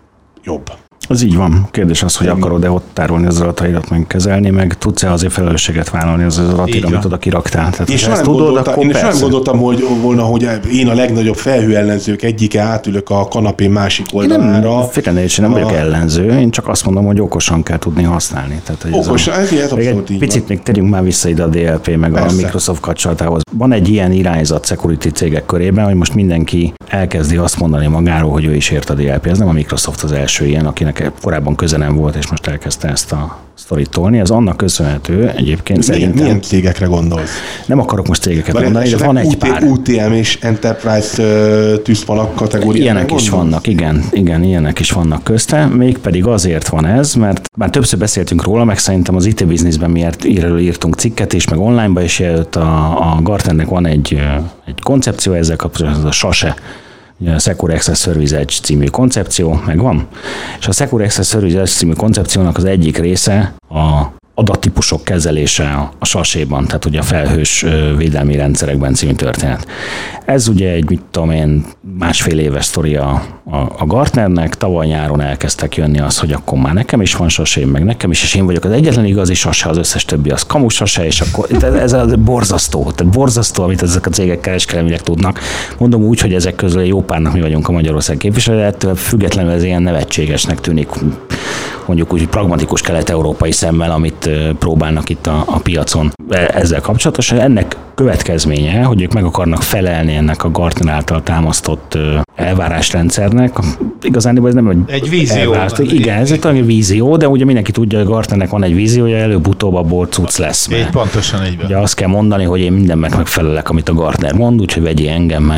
jobb. Az így van. Kérdés az, hogy akarod-e ott tárolni az adataidat, meg kezelni, meg tudsz-e azért felelősséget vállalni az adatira, amit oda kiraktál. Tehát, Én ezt nem, tudod, gondoltam, akkor én soha nem persze. gondoltam, hogy volna, hogy én a legnagyobb felhő ellenzők egyike átülök a kanapé másik Nem, oldalára. félre ne értsen, nem vagyok A- ellenző, én csak azt mondom, hogy okosan kell tudni használni. Tehát, hogy ez Okos, a- ez, ez Még abszolút egy így picit van. még tegyünk már vissza ide a DLP meg Persze. a Microsoft kapcsolatához. Van egy ilyen irányzat security cégek körében, hogy most mindenki elkezdi azt mondani magáról, hogy ő is ért a DLP. Ez nem a Microsoft az első ilyen, akinek elke, korábban köze nem volt, és most elkezdte ezt a sztorit tolni. Ez annak köszönhető egyébként milyen, szerintem. Milyen cégekre gondolsz? Nem akarok most cégeket mondani, de van egy UT, pár. UTM és Enterprise tűzfalak kategóriák. Ilyenek is vannak, igen, igen, ilyenek is vannak közte. Mégpedig azért van ez, mert már többször beszéltünk róla, meg szerintem az IT bizniszben miért írtunk cikket is, meg onlineba is jött a, a Gartnernek van egy, egy koncepció ezzel kapcsolatban, ez a SASE Secure Access Service Edge című koncepció megvan, és a Secure Access Service Edge című koncepciónak az egyik része a adattípusok kezelése a saséban, tehát ugye a felhős védelmi rendszerekben című történet. Ez ugye egy, mit tudom én, másfél éves sztori a, a, a Gartnernek, tavaly nyáron elkezdtek jönni az, hogy akkor már nekem is van sasé, meg nekem is, és én vagyok az egyetlen igazi sase, az összes többi az kamus sase, és akkor ez, ez borzasztó, tehát borzasztó, amit ezek a cégek kereskedelmileg tudnak. Mondom úgy, hogy ezek közül jó párnak mi vagyunk a Magyarország képviselő, ettől függetlenül ez ilyen nevetségesnek tűnik, mondjuk úgy pragmatikus kelet-európai szemmel, amit próbálnak itt a, a piacon e, ezzel kapcsolatosan. Ennek következménye, hogy ők meg akarnak felelni ennek a Gartner által támasztott elvárásrendszernek. Igazán ez nem egy, egy vízió. Elvárt. Igen, ez egy vízió, de ugye mindenki tudja, hogy Gartnernek van egy víziója, előbb-utóbb abból cucc lesz. Így pontosan így van. Ugye azt kell mondani, hogy én mindennek megfelelek, amit a Gartner mond, úgyhogy vegyél engem,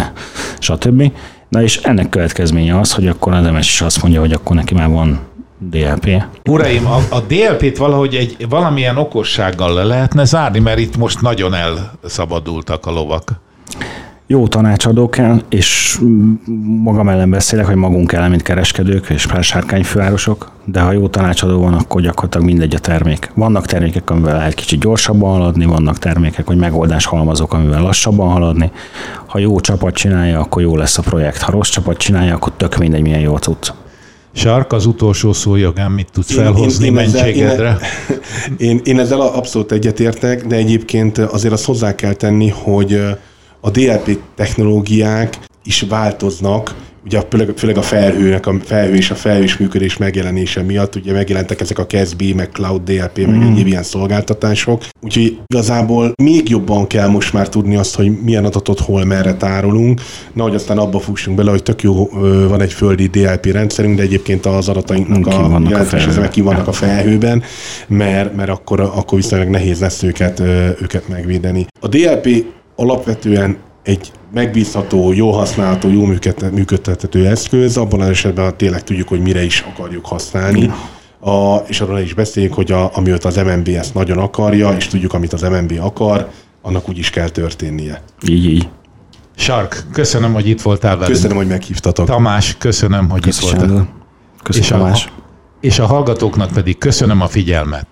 stb. Na és ennek következménye az, hogy akkor az MS is azt mondja, hogy akkor neki már van DLP. Uraim, a, a DLP-t valahogy egy valamilyen okossággal le lehetne zárni, mert itt most nagyon elszabadultak a lovak. Jó tanácsadók el, és magam ellen beszélek, hogy magunk ellen, mint kereskedők és sárkányfőárosok, de ha jó tanácsadó van, akkor gyakorlatilag mindegy a termék. Vannak termékek, amivel lehet kicsit gyorsabban haladni, vannak termékek, hogy megoldás halmazok, amivel lassabban haladni. Ha jó csapat csinálja, akkor jó lesz a projekt. Ha rossz csapat csinálja, akkor tök mindegy, milyen jó cucc. Sark, az utolsó szó jogán mit tudsz én, felhozni én, én mentségedre? Én, én, én ezzel abszolút egyetértek, de egyébként azért azt hozzá kell tenni, hogy a DLP technológiák is változnak, ugye főleg, főleg a felhőnek, a felhő és a felhős működés megjelenése miatt ugye megjelentek ezek a CASB, meg Cloud DLP, meg mm. egyéb ilyen szolgáltatások. Úgyhogy igazából még jobban kell most már tudni azt, hogy milyen adatot hol merre tárolunk, nehogy aztán abba fussunk bele, hogy tök jó van egy földi DLP rendszerünk, de egyébként az adatainknak a jelentős ki vannak a felhőben, mert, mert akkor, akkor viszonylag nehéz lesz őket, őket megvédeni. A DLP alapvetően egy megbízható, jó használható, jó működtethető eszköz, abban az esetben tényleg tudjuk, hogy mire is akarjuk használni. A, és arról is beszéljünk, hogy a, amióta az MNB ezt nagyon akarja, és tudjuk, amit az MNB akar, annak úgy is kell történnie. Így, így. Sark, köszönöm, hogy itt voltál velünk. Köszönöm, hogy meghívtatok. Tamás, köszönöm, hogy köszönöm. itt voltál. Köszönöm, és Tamás. A, és a hallgatóknak pedig köszönöm a figyelmet.